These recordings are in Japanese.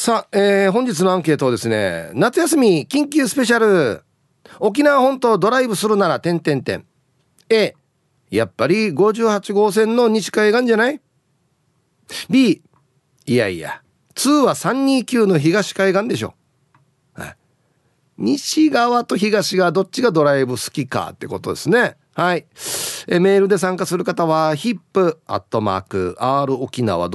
さあ、えー、本日のアンケートをですね、夏休み緊急スペシャル。沖縄本島ドライブするなら、点点点。A、やっぱり58号線の西海岸じゃない ?B、いやいや、2は329の東海岸でしょ。西側と東側どっちがドライブ好きかってことですね。はい。えメールで参加する方は hip.r 沖縄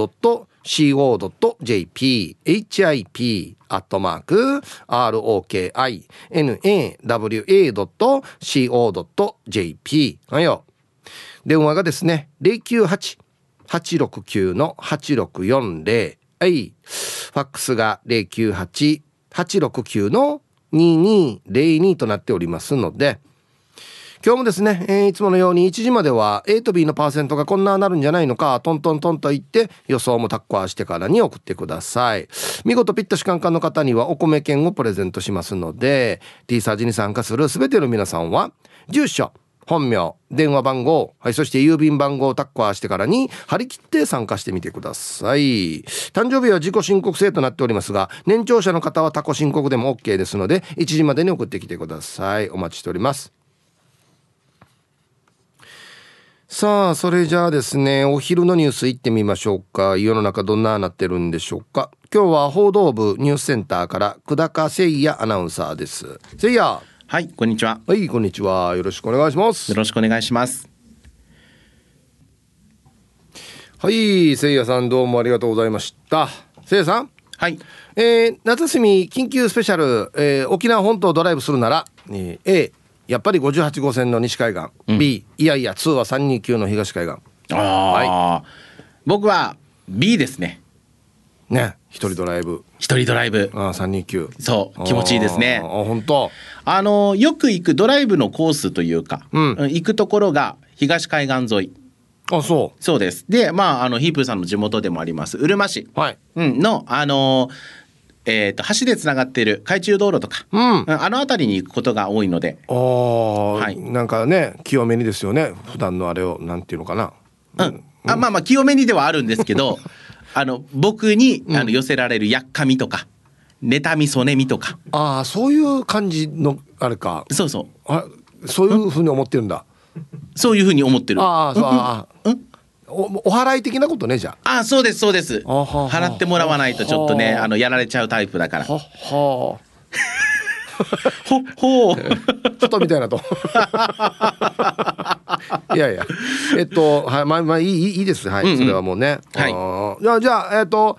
.co.jp hip アットマーク ROKINAWA.co.jp はいよ。電話がですね、098-869-8640はい。ファックスが098-869-2202となっておりますので、今日もですね、えー、いつものように1時までは A と B のパーセントがこんななるんじゃないのか、トントントンと言って予想もタッコアしてからに送ってください。見事ピットシカンカンの方にはお米券をプレゼントしますので、T サージに参加する全ての皆さんは、住所、本名、電話番号、はい、そして郵便番号をタッカーしてからに張り切って参加してみてください。誕生日は自己申告制となっておりますが、年長者の方は他己申告でも OK ですので、1時までに送ってきてください。お待ちしております。さあ、それじゃあですね、お昼のニュース行ってみましょうか。世の中どんななってるんでしょうか。今日は報道部ニュースセンターから久高誠也アナウンサーです。誠也。はい、こんにちは。はい、こんにちは。よろしくお願いします。よろしくお願いします。はい、せいやさんどうもありがとうございました。せいやさん。はい。えー、夏休み緊急スペシャル、えー、沖縄本島ドライブするなら、えー、A やっぱり58号線の西海岸、うん、B いやいや2は329の東海岸。ああ、はい、僕は B ですね。ね一人ドライブ。一人ドライブ。ああ329そう気持ちいいですね。あ本当。あのよく行くドライブのコースというか、うん、行くところが東海岸沿い。あそう。そうです。でまああのヒープーさんの地元でもありますうるま市。の、あのえーと、橋でつながっている海中道路とか、うん、あの辺りに行くことが多いので。あ、はい、なんかね清めにですよね。普段のあれをなんていうのかな、うん、うん、あまあまあ清めにではあるんですけど あの僕にあの寄せられるやっかみとか、妬みそねみとか。ああそういう感じのあれか。そうそう。あそういうふうに思ってるんだ、そういうふうに思ってる。ああそうああ、うんおお払い的なことねじゃあ。あそうですそうです。払ってもらわないとちょっとねあ。のやられちゃうタイプだから。はは ほほう。鳩みたいなと。いやいや。えっとはいまあまあいいいいです。はい、うんうん、それはもうね。はい。じゃあじゃあえっと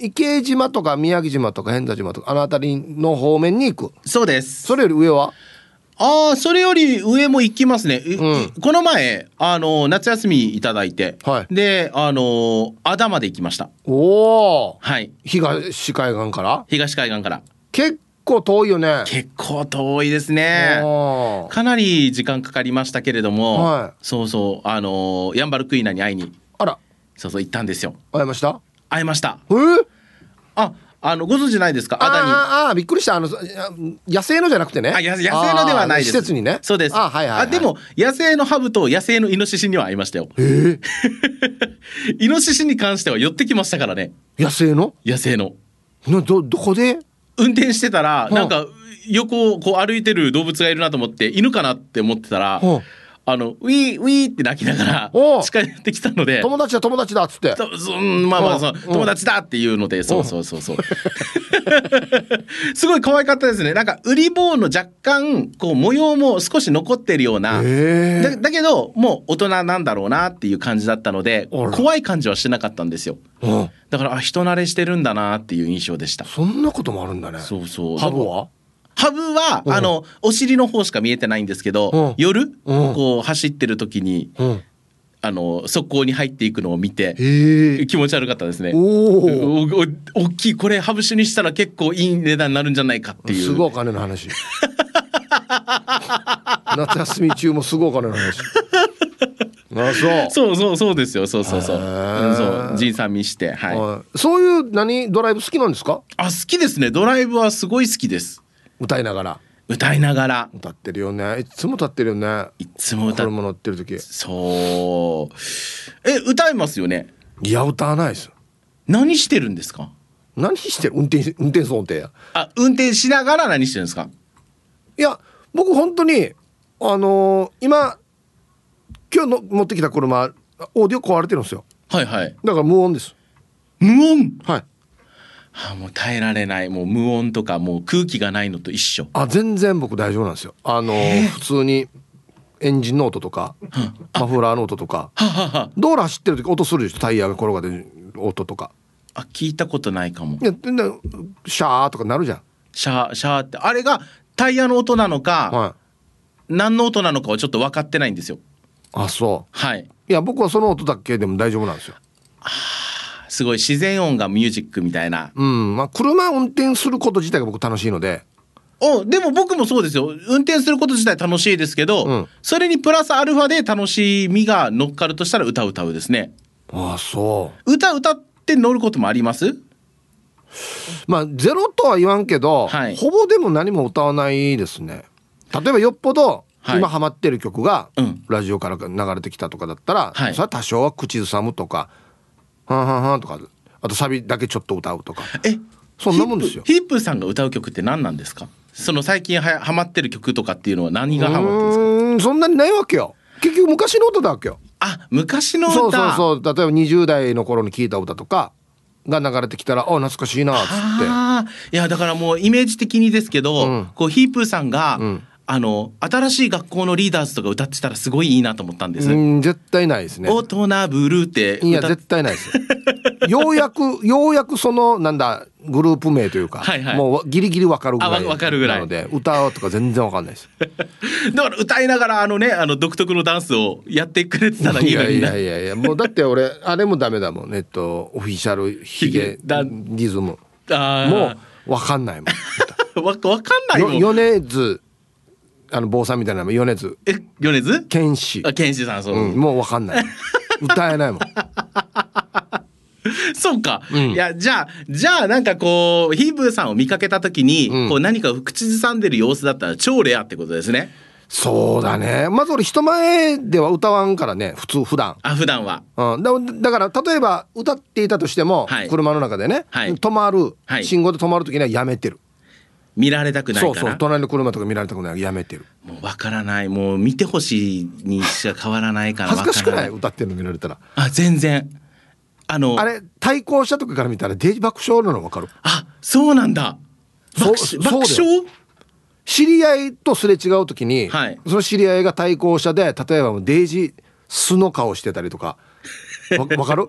池島とか宮城島とか変田島とかあの辺りの方面に行く。そうです。それより上は？ああそれより上も行きますね、うん、この前あの夏休みいただいて、はい、であのあだまで行きました。おおはい。東海岸から？東海岸から。結構遠いよね。結構遠いですね。かなり時間かかりましたけれども、はい、そうそうあのヤンバルクイナに会いに。あら。そうそう行ったんですよ。会いました？会いました。えー、ああのご存知ないですか？あああびっくりした。あの野生のじゃなくてね。あ野生のではないです。施設にね。そうです。あ,、はいはい、はい、あでも野生のハブと野生のイノシシには会いましたよ。ええイノシシに関しては寄ってきましたからね。野生の？野生の。のどどこで？運転してたら、なんか横をこう歩いてる動物がいるなと思って犬かなって思ってたら、はああの、ウィー、ウィーって泣きながら、近寄ってきたので。友達だ、友達だっつって。まあまあ、そう、友達だっていうので、そうそうそうそう。すごい可愛かったですね。なんか、ウリボーの若干、こう、模様も少し残ってるような。だだけど、もう大人なんだろうなっていう感じだったので、怖い感じはしてなかったんですよ。だから、あ、人慣れしてるんだなっていう印象でした。そんなこともあるんだね。そうそう。ハブは？ハブは、あのお尻の方しか見えてないんですけど、夜、こう走ってる時に、あの速攻に入っていくのを見て気持ち悪かったですね。お大きいこれハブ酒にしたら結構いい値段になるんじゃないかっていう。すごいお金の話。夏休み中もすごいお金の話。あそう。そうそうそうですよ。そうそうそう。そうじいさん見してはい。そういう何ドライブ好きなんですか？あ好きですね。ドライブはすごい好きです歌いながら。歌いながら。歌ってるよね。いつも歌ってるよね。いつも歌って乗ってる時。そう。え歌いますよね？いや歌わないです何してるんですか？何してる？運転運転運転や。あ運転しながら何してるんですか？いや僕本当にあのー、今今日の持ってきた車オーディオ壊れてるんですよ。はいはい。だから無音です。無音？はいあもう耐えられない。もう無音とかもう空気がないのと一緒。あ全然僕大丈夫なんですよ。あのー、普通にエンジンの音とかマフラーの音とか。道路走ってる時音するでしょ？タイヤが転がってる音とか。あ聞いたことないかも。いやシャーとかなるじゃん。シャーシャーって。あれがタイヤの音なのか、はい、何の音なのかはちょっと分かってないんですよ。あそう。はい。いや僕はその音だけでも大丈夫なんですよ。あすごい自然音がミュージックみたいな。うん。まあ車運転すること自体が僕楽しいので。おでも僕もそうですよ。運転すること自体楽しいですけど、うん、それにプラスアルファで楽しみが乗っかるとしたら歌歌うですね。ああそう。歌歌って乗ることもあります？まあゼロとは言わんけど、はい、ほぼでも何も歌わないですね。例えばよっぽど今ハマってる曲がラジオから流れてきたとかだったら、はい、それは多少は口ずさむとか「はんはんはん」とかあとサビだけちょっと歌うとか。えそんなもんですよ。ヒップさんが歌う曲って何なんですか？その最近はハマってる曲とかっていうのは何がハマってるんですか？うんそんなにないわけよ。結局昔の歌だわけよ。あ昔の歌。そうそうそう。例えば20代の頃に聴いた歌とかが流れてきたらあ懐かしいなっつって。いやだからもうイメージ的にですけど、うん、こうヒープーさんが、うんあの新しい学校のリーダーズとか歌ってたらすごいいいなと思ったんです。うん絶対ないですね。大人ブルーっていや絶対ないです。ようやく ようやくそのなんだグループ名というか、はいはい、もうギリギリわかるぐらいわかるぐらいなので歌とか全然わかんないです。だから歌いながらあのねあの独特のダンスをやってくれてたらいいのにいやいやいやもうだって俺あれもダメだもんえっとオフィシャルヒゲリズムもうわかんないもん。わわかんないもん。米津あの坊さんみたいな米津。え米津？剣士。あ剣士さんそう、うん、もうわかんない。歌えないもん。そうか、うん、いやじゃあじゃあなんかこうヒーブーさんを見かけた時に、うん、こう何か口ずさんでる様子だったら超レアってことですね。そうだね。まず俺人前では歌わんからね普通普段。あ普段は、うん、だだから例えば歌っていたとしても、はい、車の中でね、はい、止まる、はい、信号で止まる時にはやめてる見られたくないから。そうそう。隣の車とか見られたくない。やめてる。もうわからない。もう見てほしいにしか変わらないから恥ずかしくない？歌ってるの見られたら。あ全然。あのあれ対向車とかから見たらデージ爆笑なの分かる？あそうなんだ。爆爆笑？知り合いとすれ違う時に、はい、その知り合いが対向車で例えばデイジー素の顔してたりとかわかる？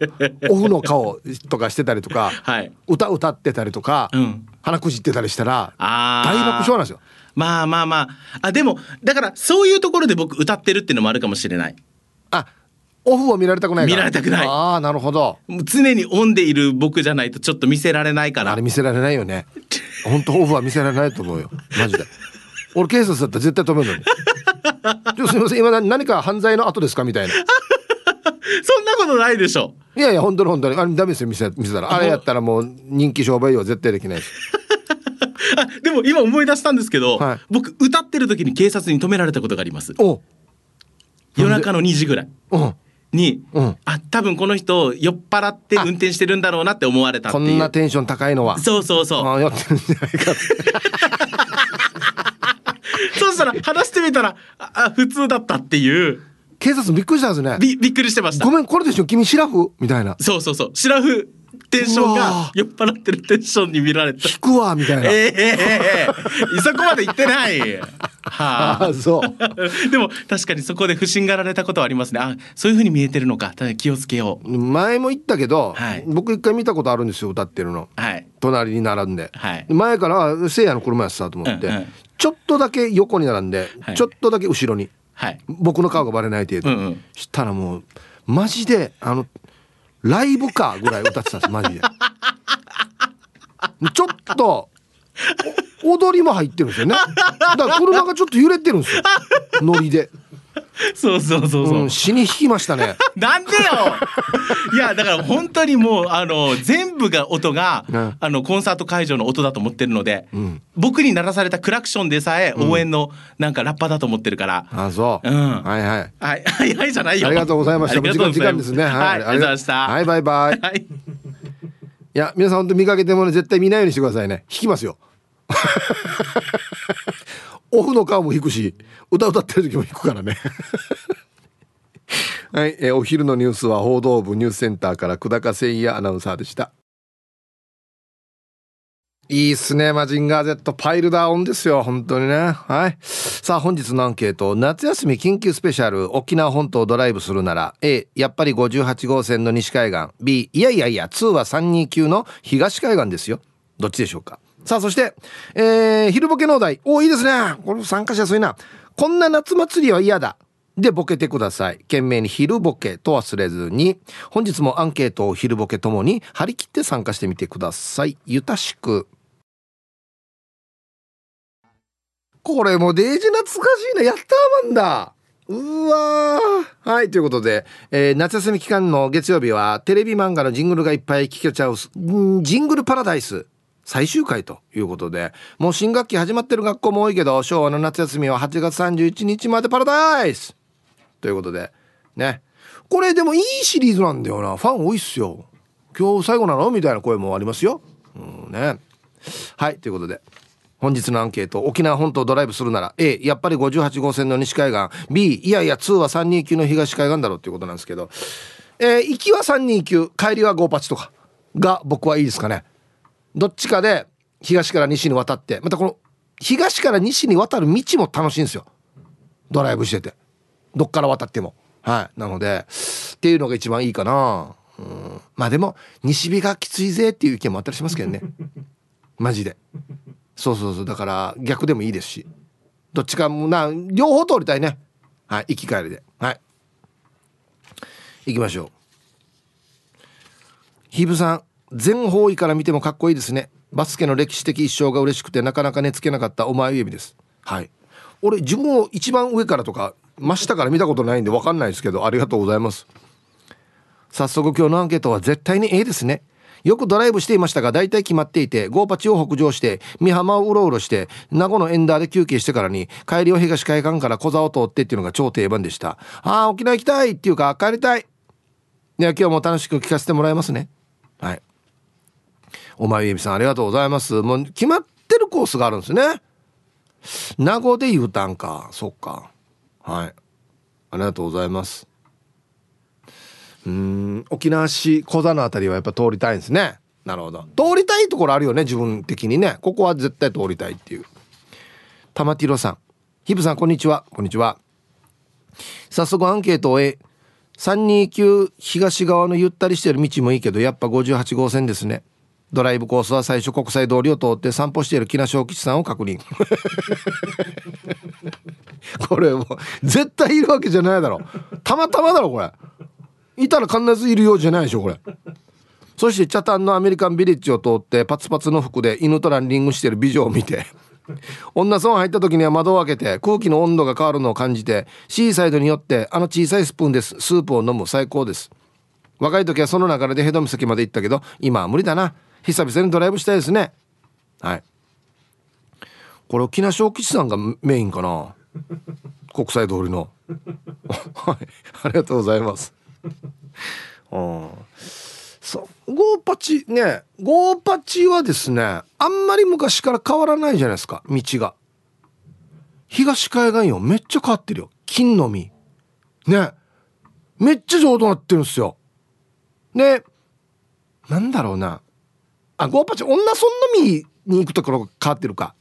オフの顔とかしてたりとか、はい、歌歌ってたりとか、うん、鼻くじってたりしたら大爆笑なんですよ。まあまあまあ。あでもだからそういうところで僕歌ってるっていうのもあるかもしれない。あオフを見られたくない見られたくない。ああなるほど。常にオンでいる僕じゃないとちょっと見せられないから。あれ見せられないよね。本当オフは見せられないと思うよ。マジで。俺警察だったら絶対止めるのに。ちょすみません。今何か犯罪の後ですか？みたいな そんなことないでしょ。いやいや本当に本当に。あれダメですよ見せ見せたら。あれやったらもう人気商売用は絶対できないです。あでも今思い出したんですけど、はい、僕歌ってる時に警察に止められたことがあります。夜中の2時ぐらい。に、うん、あ多分この人酔っ払って運転してるんだろうなって思われたってこんなテンション高いのは。そうそうそう。あ酔ってるんじゃないか そうしたら話してみたらあ普通だったっていう警察びっくりしたんですね。びびっくりしてました。ごめんこれでしょ君シラフ？みたいな。そうそうそう。シラフテンションが酔っ払ってるテンションに見られた。引くわみたいな。ええええそこまで言ってない。はあ。そう。でも確かにそこで不審がられたことはありますね。あそういうふうに見えてるのか。ただ気をつけよう。前も言ったけど、はい、僕一回見たことあるんですよ歌ってるの、はい、隣に並んで、はい、前からせいやの車やってたと思って、うんうん、ちょっとだけ横に並んで、はい、ちょっとだけ後ろにはい、僕の顔がバレない程度、うんうん、したらもうマジであのライブカーぐらい歌ってたんですマジで。ちょっと踊りも入ってるんですよね。だから車がちょっと揺れてるんですよ。ノリで そうそうそうそう、うん、死に引きましたね。なんでよ。いやだから本当にもうあの全部が音が、うん、あのコンサート会場の音だと思ってるので、うん、僕に鳴らされたクラクションでさえ応援のなんかラッパだと思ってるから、あそう、うん、はいはい。はい。はいはいじゃないよ。ありがとうございました。時間時間ですね。はい、ありがとうございました。はいバイバイ、はい。いや皆さん本当見かけてもね絶対見ないようにしてくださいね。弾きますよオフの顔も弾くし歌歌ってる時も弾くからね はい、えー、お昼のニュースは報道部ニュースセンターから久高誠也アナウンサーでしたいいっすね。マジンガー Z パイルダウンですよ。本当にね。はい。さあ、本日のアンケート。夏休み緊急スペシャル。沖縄本島をドライブするなら、A、やっぱり58号線の西海岸。B、いやいやいや、2は329の東海岸ですよ。どっちでしょうか？さあ、そして、えー、昼ボケ農大。おいいですね。これ参加しやすいな。こんな夏祭りは嫌だ。で、ボケてください。懸命に昼ボケと忘れずに、本日もアンケートを昼ボケともに張り切って参加してみてください。ゆたしく。これもデージ懐かしいな。やったーマンだ。うわー。はい。ということで、えー、夏休み期間の月曜日は、テレビ漫画のジングルがいっぱい聞けちゃう、ジングルパラダイス。最終回ということで、もう新学期始まってる学校も多いけど、昭和の夏休みは8月31日までパラダイスということで、ね。これでもいいシリーズなんだよな。ファン多いっすよ。今日最後なの？みたいな声もありますよ。うんね。はい。ということで。本日のアンケート沖縄本島ドライブするなら A やっぱり58号線の西海岸 B いやいや2は329の東海岸だろうっていうことなんですけど、えー、行きは329帰りは58とかが僕はいいですかねどっちかで東から西に渡ってまたこの東から西に渡る道も楽しいんですよ。ドライブしてて。どっから渡っても。はい。なのでっていうのが一番いいかな。うん。まあでも西日がきついぜっていう意見もあったりしますけどね。マジで。そうそうそう。だから逆でもいいですし。どっちかもな両方通りたいね。はい。行き帰りで。はい。行きましょう。ヒブさん全方位から見てもかっこいいですね。バスケの歴史的一生が嬉しくてなかなか寝つけなかったお前指です。はい。俺自分を一番上からとか真下から見たことないんで分かんないですけどありがとうございます。早速今日のアンケートは絶対に A ですね。よくドライブしていましたが大体決まっていてゴーパチを北上して美浜をうろうろして名護のエンダーで休憩してからに帰りを東海岸から小座を通ってっていうのが超定番でした。ああ沖縄行きたいっていうか帰りたい。では今日も楽しく聞かせてもらいますね。はい。お前ゆみさんありがとうございます。もう決まってるコースがあるんですね。名護で U ターンか。そっか。はい。ありがとうございます。うん。沖縄市小座のあたりはやっぱ通りたいんですね。なるほど。通りたいところあるよね自分的にね。ここは絶対通りたいっていう。玉ティロさん。ヒブさんこんにちは。こんにちは。早速アンケートを終え329東側のゆったりしてる道もいいけどやっぱ58号線ですね。ドライブコースは最初国際通りを通って散歩している木梨小吉さんを確認。これもう絶対いるわけじゃないだろ。たまたまだろこれ。いたら必ずいるようじゃないでしょこれ。そしてチャタンのアメリカンビレッジを通ってパツパツの服で犬とランニングしてる美女を見て。女村入った時には窓を開けて空気の温度が変わるのを感じてシーサイドによってあの小さいスプーンです。スープを飲む。最高です。若い時はその流れでヘド岬まで行ったけど今は無理だな。久々にドライブしたいですね。はい。これ沖縄小吉さんがメインかな？国際通りの。はい。ありがとうございます。うんそうゴーパチね。ゴーパチはですねあんまり昔から変わらないじゃないですか。道が。東海岸よ。めっちゃ変わってるよ。金の実ね。めっちゃ上手なってるんですよ。でなんだろうな。あゴーパチ女村の実に行くところが変わってるか。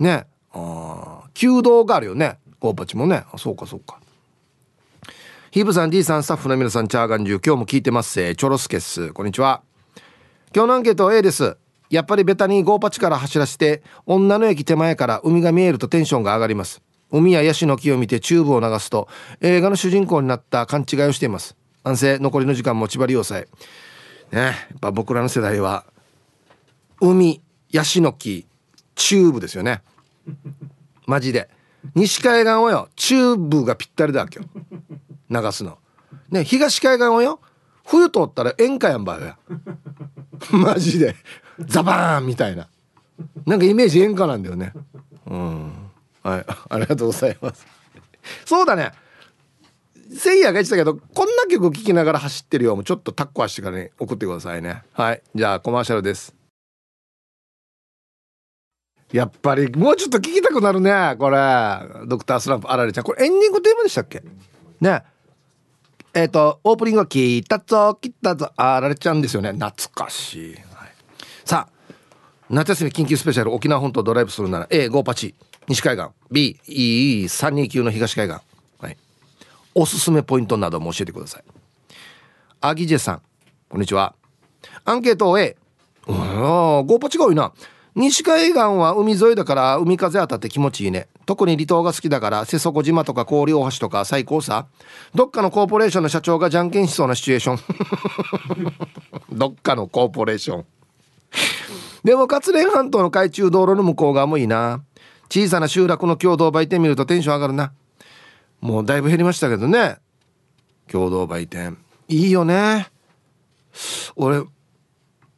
ね。あ弓道があるよね。ゴーパチもね。あそうかそうか。ヒブさん D さんスタッフの皆さんチャーガンジュ今日も聞いてます。チョロスケッス。こんにちは。今日のアンケートは A です。やっぱりベタにゴーパチから走らせて女の駅手前から海が見えるとテンションが上がります。海やヤシの木を見てチューブを流すと映画の主人公になった勘違いをしています。安静残りの時間も千葉利用さえ。ね。やっぱ僕らの世代は海ヤシの木チューブですよね。マジで。西海岸はよチューブがぴったりだわけよ。流すの。ね東海岸はよ冬通ったら演歌やんばよや。マジで。ザバーンみたいな。なんかイメージ演歌なんだよね。うん。はい。ありがとうございます。そうだね。せいやが言ってたけどこんな曲聴きながら走ってるよもうちょっとタッコはしてからね送ってくださいね。はい。じゃあコマーシャルですやっぱりもうちょっと聞きたくなるねこれ。ドクタースランプあられちゃん。これエンディングテーマでしたっけ？ね。えっ、ー、とオープニングは「聞いたぞ聞いたぞあられちゃん」ですよね。懐かしい、はい、さあ夏休み緊急スペシャル沖縄本島ドライブするなら A ゴーパチ西海岸。BE329 の東海岸、はい、おすすめポイントなども教えてください。アギジェさんこんにちは。アンケートを A おゴーパチが多いな。西海岸は海沿いだから海風当たって気持ちいいね。特に離島が好きだから瀬底島とか氷大橋とか最高さ。どっかのコーポレーションの社長がじゃんけんしそうなシチュエーション。どっかのコーポレーション。でも勝連半島の海中道路の向こう側もいいな。小さな集落の共同売店見るとテンション上がるな。もうだいぶ減りましたけどね。共同売店。いいよね。俺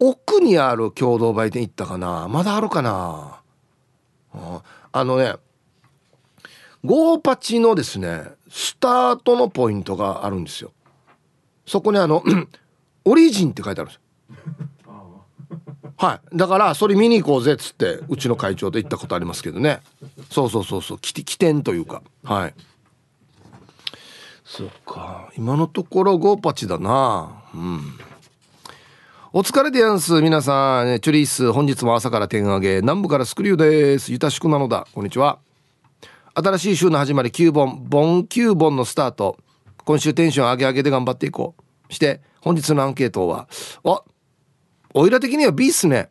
奥にある共同売店行ったかな？まだあるかな？あのねゴーパチのですねスタートのポイントがあるんですよ。そこにあの オリジンって書いてあるんですはい。だからそれ見に行こうぜっつってうちの会長と行ったことありますけどね。そうそうそうそう。起点というか。はい。そっか。今のところゴーパチだな。うんお疲れでやんす。皆さん、チュリース、本日も朝から点上げ、南部からスクリューです。ゆたしくなのだ。こんにちは。新しい週の始まり9本、ボン9本のスタート。今週テンション上げ上げで頑張っていこう。して、本日のアンケートは、あ、おいら的には B っすね。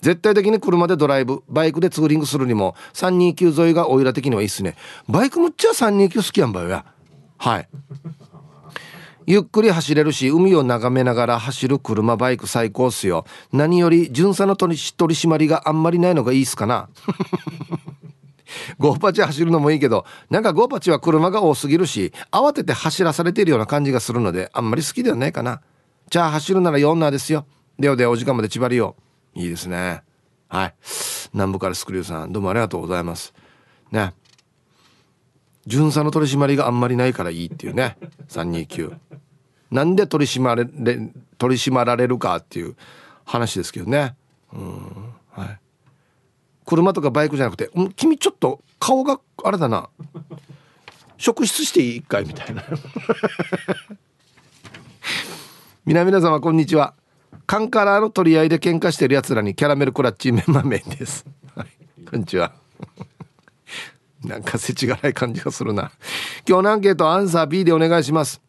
絶対的に車でドライブ、バイクでツーリングするにも、329沿いがおいら的にはいいっすね。バイクむっちゃ329好きやんばよや。はい。ゆっくり走れるし海を眺めながら走る車バイク最高っすよ。何より巡査の取り締まりがあんまりないのがいいっすかな。ゴーパチ走るのもいいけどなんかゴーパチは車が多すぎるし慌てて走らされているような感じがするのであんまり好きではないかな。じゃあ走るなら4ナーですよ。ではではお時間まで縛りよう。いいですね。はい。南部からスクリューさんどうもありがとうございます。ね。巡査の取り締まりがあんまりないからいいっていうね。329なんで取り締まれ取り締まられるかっていう話ですけどね。うん。はい。車とかバイクじゃなくて「君ちょっと顔があれだな。職質していい一回」みたいな。皆皆様こんにちは。カンカラーの取り合いで喧嘩してるやつらにキャラメルクラッチメンマメンです、はい、こんにちは。なんか世知辛い感じがするな。今日のアンケートアンサー B でお願いします。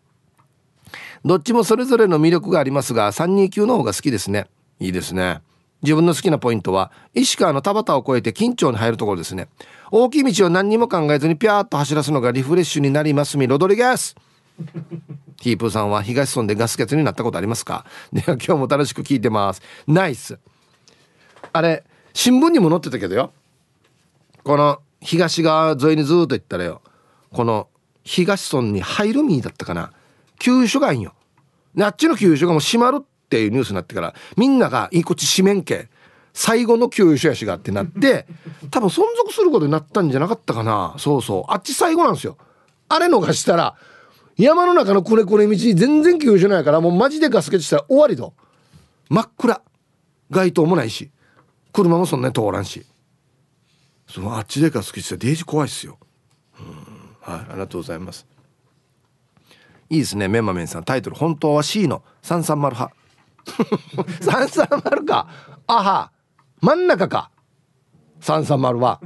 どっちもそれぞれの魅力がありますが、329の方が好きですね。いいですね。自分の好きなポイントは、石川の田畑を越えて緊張に入るところですね。大きい道を何にも考えずにピャーッと走らすのがリフレッシュになりますみ、ロドリゲスヒープーさんは東村でガス欠になったことありますか？では今日も楽しく聞いてます。ナイス。あれ、新聞にも載ってたけどよ。この東側沿いにずっと行ったらよこの東村に入るみだったかな。急所がいいよ。あっちの急所がもう閉まるっていうニュースになってからみんなが「いいこっち閉めんけ」最後の急所やしがってなって多分存続することになったんじゃなかったかな。そうそう。あっち最後なんですよ。あれ逃したら山の中のこれこれ道全然急所ないからもうマジでガスケチしたら終わりと。真っ暗。街灯もないし。車もそんなに通らんし。そのあっちでか好きってデージ怖いっすよ、はいありがとうございます。いいですねメンマメンさん。タイトル本当は C の330派。330か。あは。真ん中か。330は。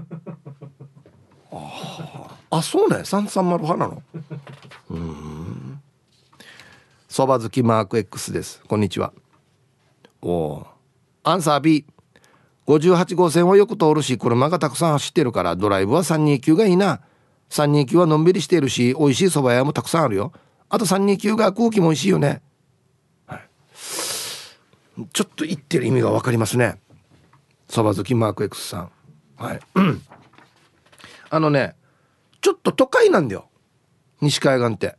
あそうね330派なの。うん。そば好きマーク X です。こんにちは。おおアンサー B 58号線はよく通るし車がたくさん走ってるからドライブは329がいいな。329はのんびりしているし美味しい蕎麦屋もたくさんあるよ。あと329が空気も美味しいよね、はい、ちょっと言ってる意味が分かりますね。そば好きマーク X さん。はい。あのねちょっと都会なんだよ。西海岸って。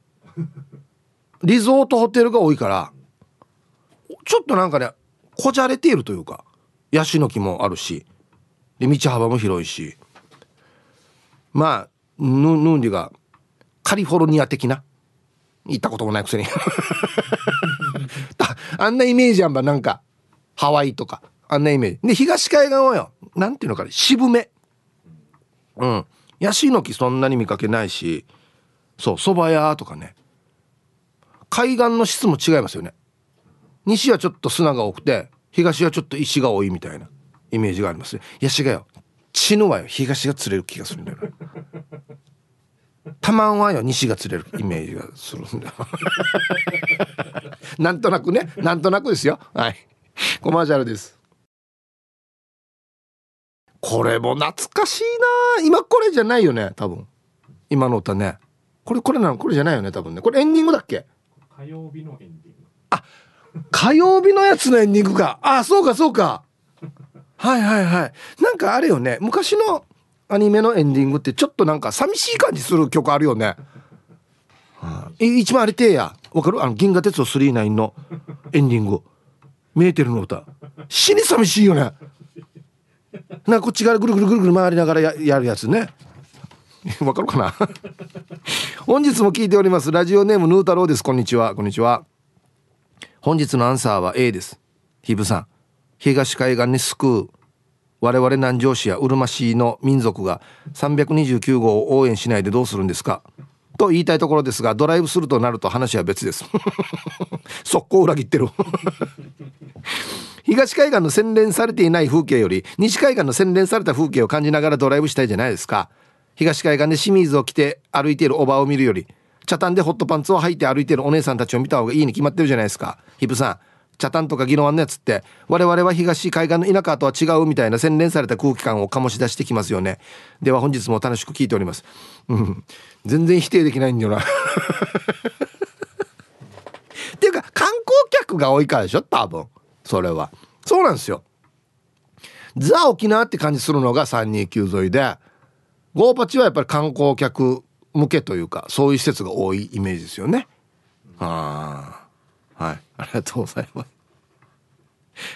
リゾートホテルが多いからちょっとなんかねこじゃれているというか。ヤシの木もあるしで道幅も広いし。まあヌヌンリがカリフォルニア的な？行ったこともないくせに。あんなイメージあんばなんかハワイとか。あんなイメージ。で東海岸はよなんていうのかね渋め。うん。ヤシの木そんなに見かけないしそう蕎麦屋とかね。海岸の質も違いますよね。西はちょっと砂が多くて東はちょっと石が多いみたいなイメージがあります。ねヤシがよ。血のはよ。東が釣れる気がするんだよな。たまんはよ西が釣れるイメージがするんだよ。なんとなくね。なんとなくですよ。はい。コマーシャルです。これも懐かしいな。今これじゃないよね。多分。今の歌ね。これこれなのこれじゃないよね。多分ね。これエンディングだっけ？火曜日のエンディング。あ火曜日のやつのエンディングか。あそうかそうか。はいはいはい。なんかあれよね。昔のアニメのエンディングってちょっとなんか寂しい感じする曲あるよね、はあ、一番あれてや。わかる？あの銀河鉄道999のエンディング。メーテルの歌。死に寂しいよね。なんかこっち側ぐるぐるぐるぐる回りながらややるやつね。わかるかな？本日も聞いております。ラジオネームヌー太郎です。こんにちは。こんにちは本日のアンサーは A です。ヒブさん。東海岸に救う。我々南城市やうるま市の民族が329号を応援しないでどうするんですか。と言いたいところですがドライブするとなると話は別です。速攻裏切ってる。東海岸の洗練されていない風景より西海岸の洗練された風景を感じながらドライブしたいじゃないですか。東海岸で清水を着て歩いているおばを見るより茶炭でホットパンツを履いて歩いてるお姉さんたちを見た方がいいに決まってるじゃないですか。ヒプさん茶炭とか議論あんのやつって我々は東海岸の田舎とは違うみたいな洗練された空気感を醸し出してきますよね。では本日も楽しく聞いております。うん。全然否定できないんだよな。っていうか観光客が多いからでしょ多分。それは。そうなんですよ。ザ沖縄って感じするのが329沿いでゴーパチはやっぱり観光客向けというかそういう施設が多いイメージですよね。ああはい。ありがとうございます。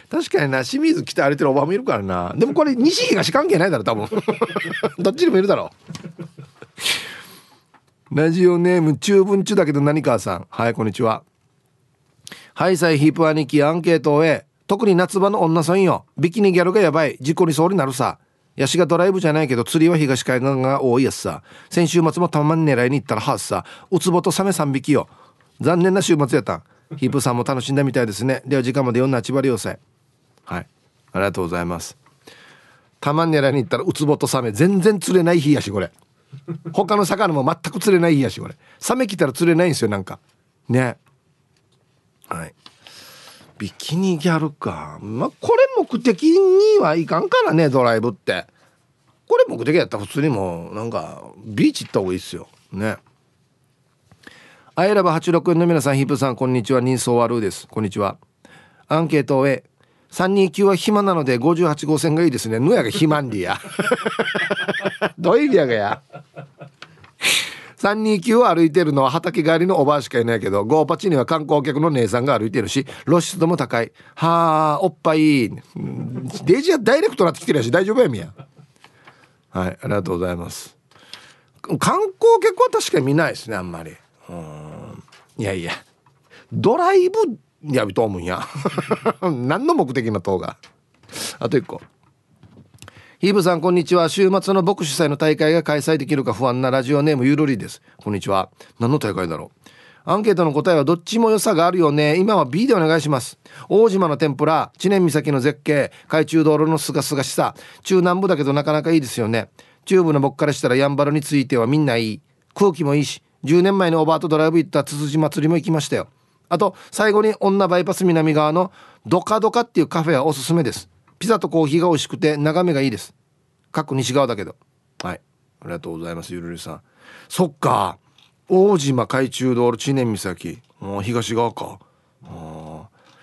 確かにな清水来て歩いてるおばもいるからな。でもこれ西東関係ないだろ多分。どっちにもいるだろラジオネーム中文中だけど何かさん。はいこんにちは。ハイサイヒープ兄貴アンケートを終え特に夏場の女さんよ。ビキニギャルがやばい。事故にそうになるさ。ヤシがドライブじゃないけど釣りは東海岸が多いやつさ。先週末もたまに狙いに行ったらはっさ。ウツボとサメ3匹よ。残念な週末やった。んヒープさんも楽しんだみたいですね。では時間まで読んだ千葉良さはい。ありがとうございます。たまに狙いに行ったらウツボとサメ。全然釣れない日やしこれ。他の魚も全く釣れない日やしこれ。サメ来たら釣れないんですよなんか。ね。はい。ビキニギャルかまあこれ目的にはいかんからねドライブって。これ目的やったら普通にもうなんかビーチ行った方がいいっすよ。ね。アイラブ86円の皆さんヒップさんこんにちは。人相悪です。こんにちは。アンケートを A 329は暇なので58号線がいいですね。ぬやが暇んりや。どういう意味やがや。329を歩いてるのは畑帰りのおばあしかいないけどゴーパチには観光客の姉さんが歩いてるし露出度も高い。はあおっぱい。デイジはダイレクトなってきてるやし大丈夫やみや。はいありがとうございます。観光客は確かに見ないですねあんまり。うん。いやいや。ドライブやびと思うんや。何の目的の塔が？あと一個。ヒーブさんこんにちは。週末の僕主催の大会が開催できるか不安なラジオネームゆるりです。こんにちは。何の大会だろう？アンケートの答えはどっちも良さがあるよね。今は B でお願いします。大島の天ぷら知念岬の絶景海中道路のすがすがしさ。中南部だけどなかなかいいですよね。中部の僕からしたらやんばるについてはみんないい。空気もいいし10年前にオーバートドライブ行ったつつじ祭りも行きましたよ。あと最後に女バイパス南側のドカドカっていうカフェはおすすめです。ピザとコーヒーが美味しくて眺めがいいです。各西側だけど。はい。ありがとうございますゆるりさん。そっか。大島海中道路知念岬。東側か。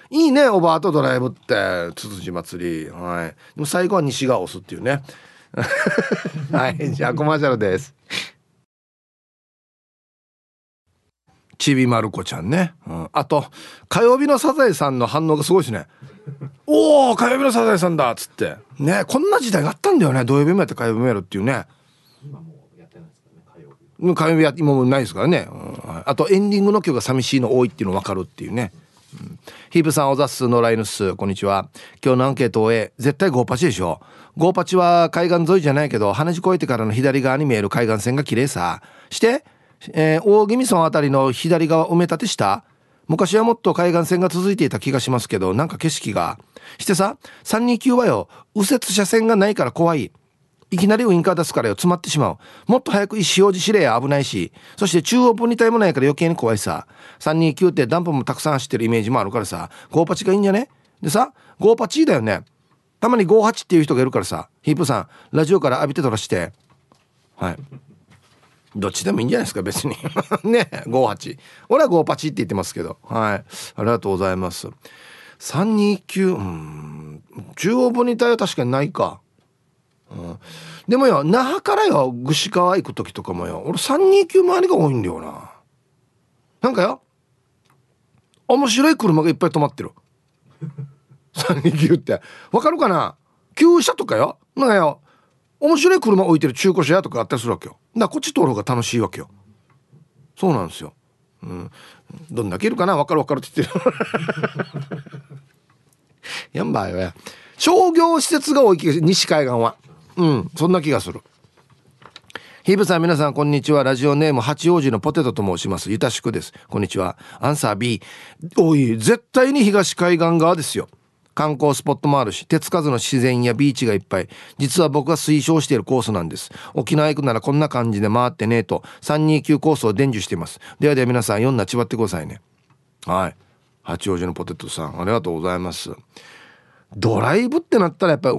いいねおばあとドライブってつつじ祭り。はい。でも最後は西側押すっていうね。はい。じゃあコマーシャルです。ちびまる子ちゃんね、うん、あと火曜日のサザエさんの反応がすごいですね。おお火曜日のサザエさんだっつって。ねこんな時代があったんだよね。土曜日もやって火曜日もやるっていうね。火曜日は今もないですからね、うん、あとエンディングの曲が寂しいの多いっていうの分かるっていうね、うん、ヒープさんおざっすのライヌスこんにちは。今日のアンケートを終え絶対ゴーパチでしょ。ゴーパチは海岸沿いじゃないけど鼻血越えてからの左側に見える海岸線が綺麗さ。して、えー、大宜味村あたりの左側埋め立てした昔はもっと海岸線が続いていた気がしますけどなんか景色が。してさ329はよ右折車線がないから怖い。いきなりウインカー出すからよ詰まってしまう。もっと早く意思表示しれや危ないし。そして中央分離帯もないから余計に怖いさ。329ってダンプもたくさん走ってるイメージもあるからさ。58がいいんじゃね？でさ58だよね。たまに58っていう人がいるからさ。ヒープさんラジオから浴びてとらして。はい。どっちでもいいんじゃないですか別に。ね58俺は58って言ってますけど。はい。ありがとうございます。329う。ん中央分離帯は確かにないか。うん、でもよ那覇からよ串川行く時とかもよ俺329周りが多いんだよな。なんかよ面白い車がいっぱい止まってる。329って。わかるかな？旧車とかよ？なんかよ面白い車置いてる中古車屋とかあったりするわけよ。だからこっち通る方が楽しいわけよ。そうなんですよ。うん。どんだけいるかな？わかるわかるって言ってる。やんばいわ商業施設が多い気がする。西海岸は。うん。そんな気がする。ヒブさん皆さんこんにちは。ラジオネーム八王子のポテトと申します。ゆたしくです。こんにちは。アンサー B おい絶対に東海岸側ですよ。観光スポットもあるし手つかずの自然やビーチがいっぱい。実は僕が推奨しているコースなんです。沖縄行くならこんな感じで回ってねと329コースを伝授しています。ではでは皆さん読んだちばってくださいね。はい。八王子のポテトさんありがとうございます。ドライブってなったらやっぱり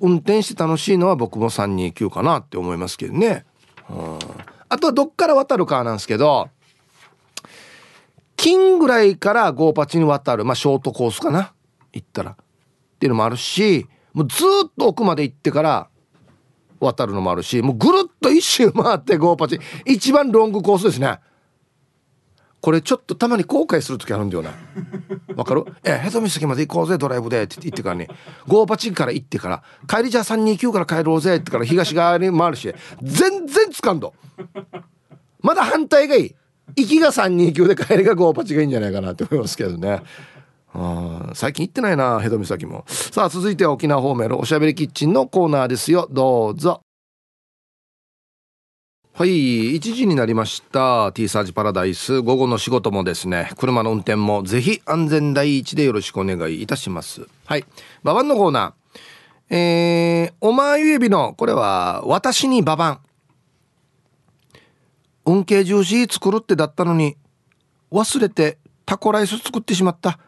運転して楽しいのは僕も329かなって思いますけどね。うん。あとはどっから渡るかなんですけど金ぐらいからゴーパチに渡るまあショートコースかな。行ったら。っていうのもあるしもうずっと奥まで行ってから渡るのもあるしもうぐるっと一周回ってゴーパチ。一番ロングコースですね。これちょっとたまに後悔する時あるんだよなわかる？えヘド岬まで行こうぜドライブでって言ってからねゴーパチから行ってから。帰りじゃあ329から帰ろうぜってから東側に回るし。全然つかんど。まだ反対がいい。行きが329で帰りがゴーパチがいいんじゃないかなって思いますけどね。あ最近行ってないなヘド岬もさあ続いては沖縄方面のおしゃべりキッチンのコーナーですよどうぞはい、1時になりました。T サージパラダイス。午後の仕事もですね、車の運転もぜひ安全第一でよろしくお願いいたします。はい。ババンのコーナー。えー、お前指の、これは、私にババン。運慶重視作るってだったのに、忘れてタコライス作ってしまった。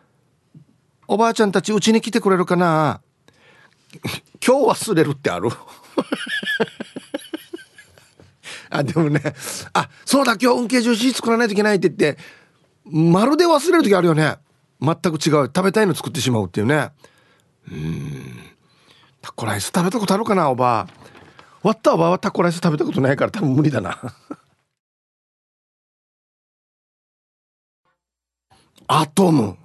おばあちゃんたちうちに来てくれるかな？今日忘れるってある？あでもねあそうだ今日運慶重視作らないといけないって言ってまるで忘れる時あるよね。全く違う。食べたいの作ってしまうっていうね。うん。タコライス食べたことあるかなおばあ？割ったおばあはタコライス食べたことないから多分無理だな。アトム。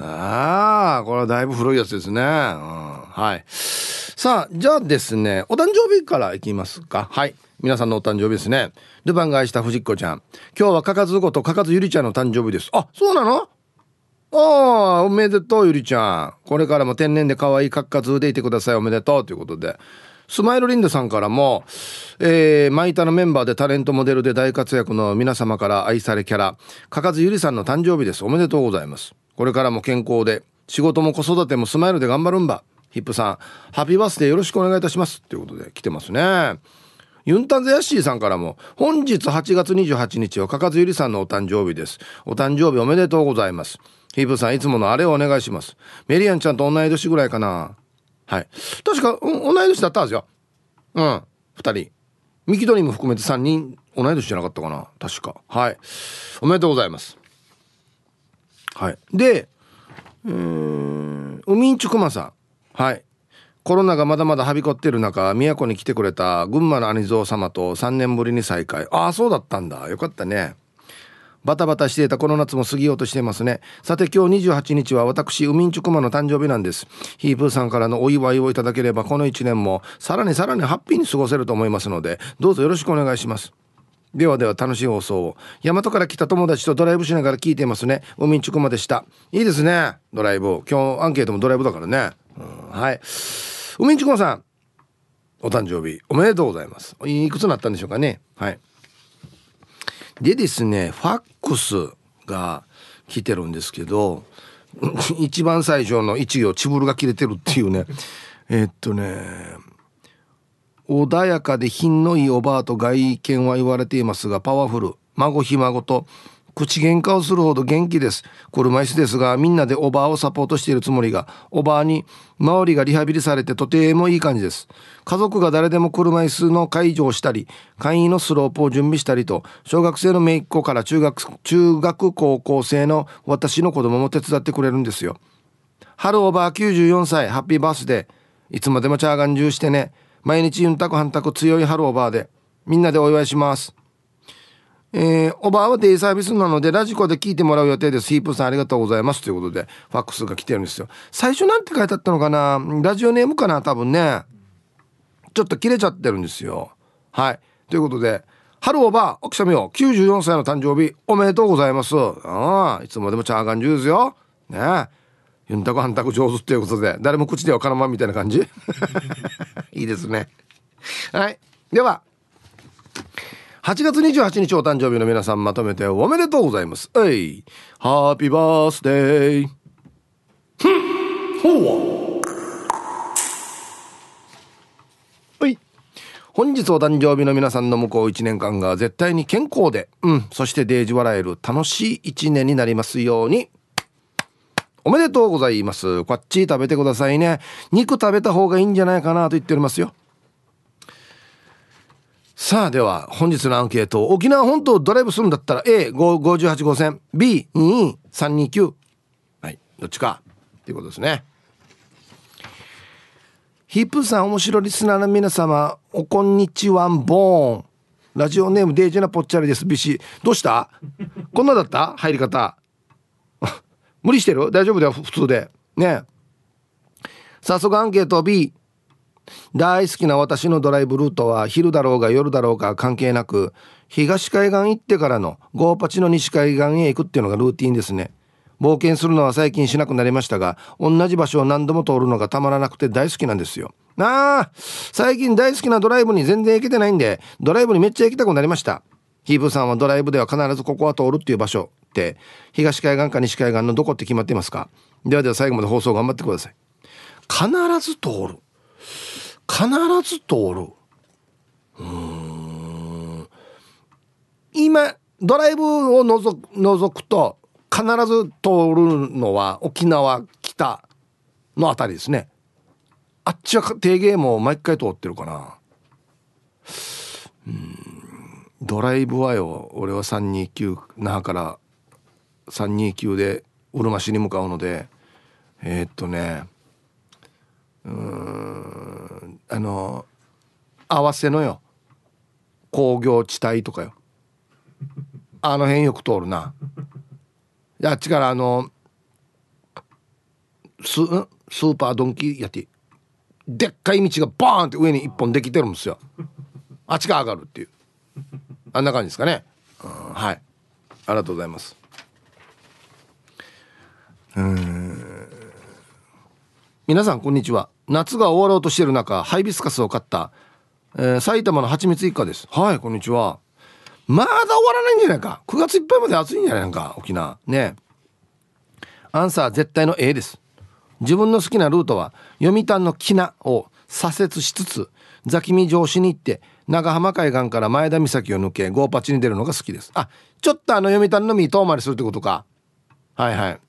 ああこれはだいぶ古いやつですね、うん、はいさあじゃあですねお誕生日からいきますかはい皆さんのお誕生日ですね。ルパンが愛した藤子ちゃん。今日はかかずごとかかずゆりちゃんの誕生日です。あ、そうなの？ああ、おめでとうゆりちゃん。これからも天然で可愛いかっかずでいてください。おめでとうということで。スマイルリンドさんからも、えー、マイタのメンバーでタレントモデルで大活躍の皆様から愛されキャラ、かかずゆりさんの誕生日です。おめでとうございます。これからも健康で、仕事も子育てもスマイルで頑張るんば。ヒップさん、ハッピーバースデーよろしくお願いいたします。ということで来てますね。ユンタンゼヤッシーさんからも、本日8月28日はかかずゆりさんのお誕生日です。お誕生日おめでとうございます。ヒープさんいつものあれをお願いします。メリアンちゃんと同い年ぐらいかな。はい。確か、同い年だったんですよ。うん。二人。ミキドリも含めて3人同い年じゃなかったかな。確か。はい。おめでとうございます。はい。で、うん、ウミンチュクマさん。はい。コロナがまだまだはびこってる中、宮古に来てくれた群馬の兄蔵様と3年ぶりに再会。ああ、そうだったんだ。よかったね。バタバタしていたこの夏も過ぎようとしていますね。さて今日28日は私、ウミンチュクマの誕生日なんです。ヒープーさんからのお祝いをいただければこの1年もさらにさらにハッピーに過ごせると思いますので、どうぞよろしくお願いします。ではでは楽しい放送を。大和から来た友達とドライブしながら聞いてますね。海んちくまでした。いいですね。ドライブ今日アンケートもドライブだからね、うん、はい。海んちくまさん。お誕生日。おめでとうございます。いくつになったんでしょうかね。はい。でですねファックスが来てるんですけど 一番最初の一行チブルが切れてるっていうね。えっとね穏やかで品のいいおばあと外見は言われていますがパワフル。孫ひ孫と口喧嘩をするほど元気です。車椅子ですがみんなでおばあをサポートしているつもりがおばあに周りがリハビリされてとてもいい感じです。家族が誰でも車椅子の介助をしたり簡易のスロープを準備したりと小学生の姪っ子から中学中学高校生の私の子供も手伝ってくれるんですよ。春おばあ94歳ハッピーバースデー。いつまでもチャーガン中してね。毎日ユンタクハンタク強い春おばあでみんなでお祝いしますえー、おばあはデイサービスなのでラジコで聞いてもらう予定です。ヒープさんありがとうございますということでファックスが来てるんですよ。最初なんて書いてあったのかな？ラジオネームかな？多分ね。ちょっと切れちゃってるんですよ。はい。ということで、春おばあ、奥様よ、94歳の誕生日おめでとうございます。ああ、いつまでもチャーガンジュースよ。ねユンタクハンタク上手っていうことで、誰も口では絡まんみたいな感じ？いいですね。はい。では、8月28日お誕生日の皆さんまとめておめでとうございます。えい。ハッピーバースデー。ふんほはい。本日お誕生日の皆さんの向こう1年間が絶対に健康で、うん、そしてデージ笑える楽しい1年になりますように。おめでとうございます。こっち食べてくださいね。肉食べた方がいいんじゃないかなと言っておりますよ。さあでは本日のアンケート沖縄本島ドライブするんだったら A58 号線 B22329 はいどっちか。っていうことですね。ヒップさん面白リスナーの皆様おこんにちはんボーン。ラジオネームデージェナポッチャリです。ビシどうした？こんなだった？入り方。無理してる？大丈夫だよ普通で。ね早速アンケート B 大好きな私のドライブルートは昼だろうが夜だろうか関係なく東海岸行ってからのゴーパチの西海岸へ行くっていうのがルーティンですね。冒険するのは最近しなくなりましたが同じ場所を何度も通るのがたまらなくて大好きなんですよ。ああ最近大好きなドライブに全然行けてないんでドライブにめっちゃ行きたくなりました。ヒーブさんはドライブでは必ずここは通るっていう場所。って東海岸か西海岸のどこって決まっていますか？ではでは最後まで放送頑張ってください。必ず通る。必ず通る。うん。今ドライブを除く除くと必ず通るのは沖縄北の辺りですね。あっちは定芸も毎回通ってるかな。うん。ドライブはよ俺は329那覇から329でうるま市に向かうのでえー、っとねうんあの合わせのよ工業地帯とかよ。あの辺よく通るな。あっちからあのススーパードンキやってでっかい道がバーンって上に一本できてるんですよ。あっちが上がるっていう。あんな感じですかね、うん、はい。ありがとうございます。うん。皆さんこんにちは。夏が終わろうとしている中ハイビスカスを買った、えー、埼玉の蜂蜜一家です。はいこんにちは。まだ終わらないんじゃないか。9月いっぱいまで暑いんじゃないか沖縄。ね。アンサー絶対の A です。自分の好きなルートは読谷の木名を左折しつつ座気見城市に行って長浜海岸から前田岬を抜けゴーパチに出るのが好きです。あちょっとあの読谷の実遠回りするってことか。はいはい。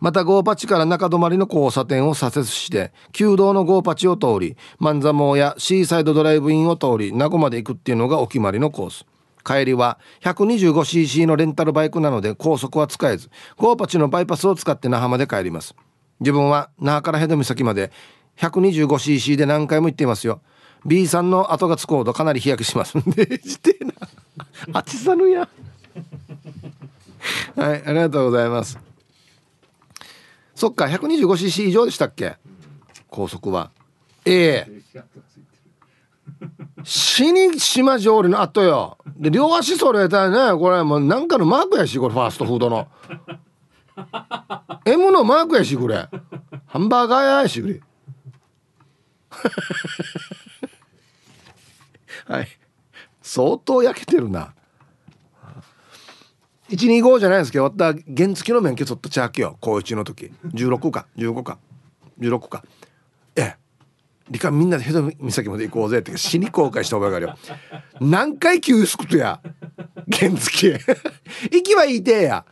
またゴーパチから中泊の交差点を左折して旧道のゴーパチを通り万座毛やシーサイドドライブインを通り名護まで行くっていうのがお決まりのコース。帰りは 125cc のレンタルバイクなので高速は使えずゴーパチのバイパスを使って那覇まで帰ります。自分は那覇からヘド岬まで 125cc で何回も行っていますよ。B さんの後がつこうとかなり日焼けします。んでしてなあちさぬや。はいありがとうございます。そっか 125cc 以上でしたっけ？高速は。ええ。死に島上りの後よ。で両足それたらね。これもうなんかのマークやしこれファーストフードの。M のマークやしこれ。ハンバーガーやしこれ。はい。相当焼けてるな。125じゃないですけど原付の免許取ったチャーキよ。高1の時。16か。15か。16か。ええ。理科みんなでヘド岬まで行こうぜって。死に後悔した覚えがあるよ。何回急すくとや。原付。行きはいいてや。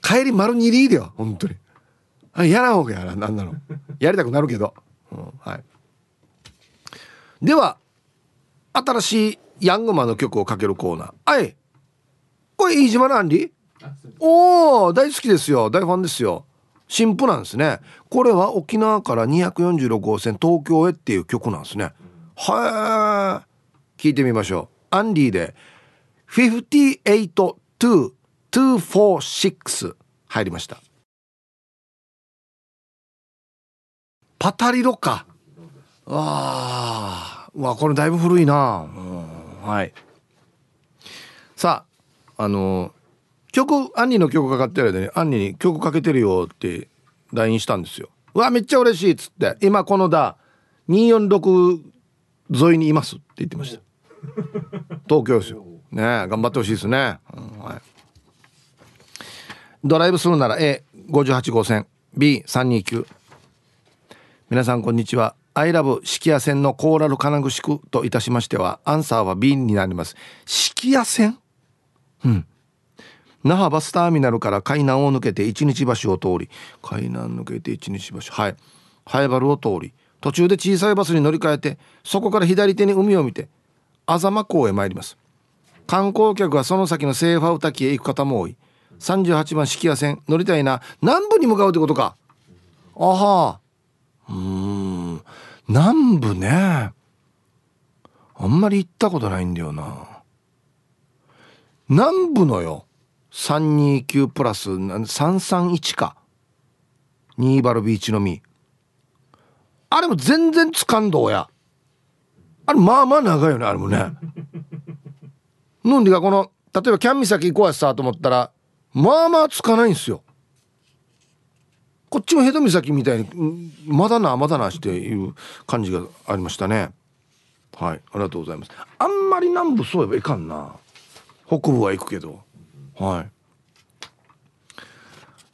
帰り丸2リーだよ。本当に。あやらんほうがやらんなんなの。やりたくなるけど、うん、はい。では新しいヤングマンの曲をかけるコーナー。はいこれ飯島のアンリ？おお大好きですよ。大ファンですよ。新譜なんですね。これは沖縄から246号線東京へっていう曲なんですね。はい。聞いてみましょう。アンディで58246入りました。パタリロかわあわこれだいぶ古いな、うん、はい。さああの曲アンニーの曲かかってる間にアンニーに曲かけてるよって LINE したんですよ。うわめっちゃ嬉しいっつって今このだ246沿いにいますって言ってました。東京ですよ。ね頑張ってほしいですね、うんはい、ドライブするなら A58 号線。B329 皆さんこんにちは。アイラブ四季屋線のコーラル金具宿といたしましてはアンサーは B になります。四季屋線？うん。那覇バスターミナルから海南を抜けて一日橋を通り。海南抜けて一日橋。はい。ハエバルを通り。途中で小さいバスに乗り換えてそこから左手に海を見てあざま港へ参ります。観光客はその先のセーファウ滝へ行く方も多い。38番四季屋線乗りたいな。南部に向かうってことか。あは。うん南部ね。あんまり行ったことないんだよな。南部のよ。329プラス331か。ニーバルビーチのみ。あれも全然つかんどうや。あれまあまあ長いよねあれもね。なんでかこの例えばキャン岬行こうやさと思ったらまあまあつかないんですよこっちもヘド岬みたいにまだなまだなしていう感じがありましたね。はい。ありがとうございます。あんまり南部そういえばいかんな。北部は行くけど。はい。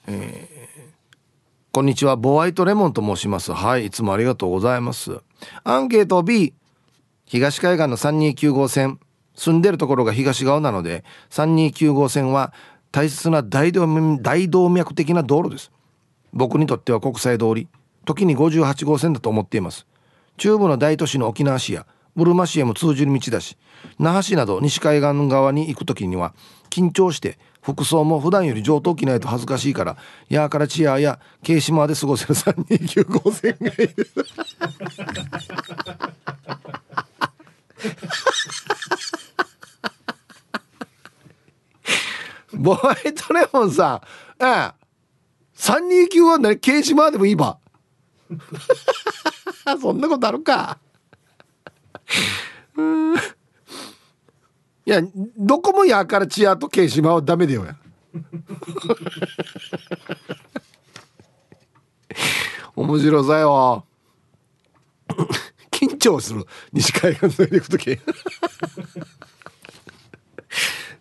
えー、こんにちは。ボワイトレモンと申します。はい。いつもありがとうございます。アンケート B 東海岸の329号線。住んでるところが東側なので329号線は大切な大動大動脈的な道路です。僕にとっては国際通り時に58号線だと思っています。中部の大都市の沖縄市やブルマ市へも通じる道だし那覇市など西海岸側に行く時には緊張して服装も普段より上等着ないと恥ずかしいからやーからチアや慶島で過ごせる329号線がいいです。ボワイトレモンさん。ええ。329は何？慶島でもいいば。そんなことあるか。うん。いやどこもやからチアと慶島はダメだよや。面白さよ。緊張する。西海岸の行く時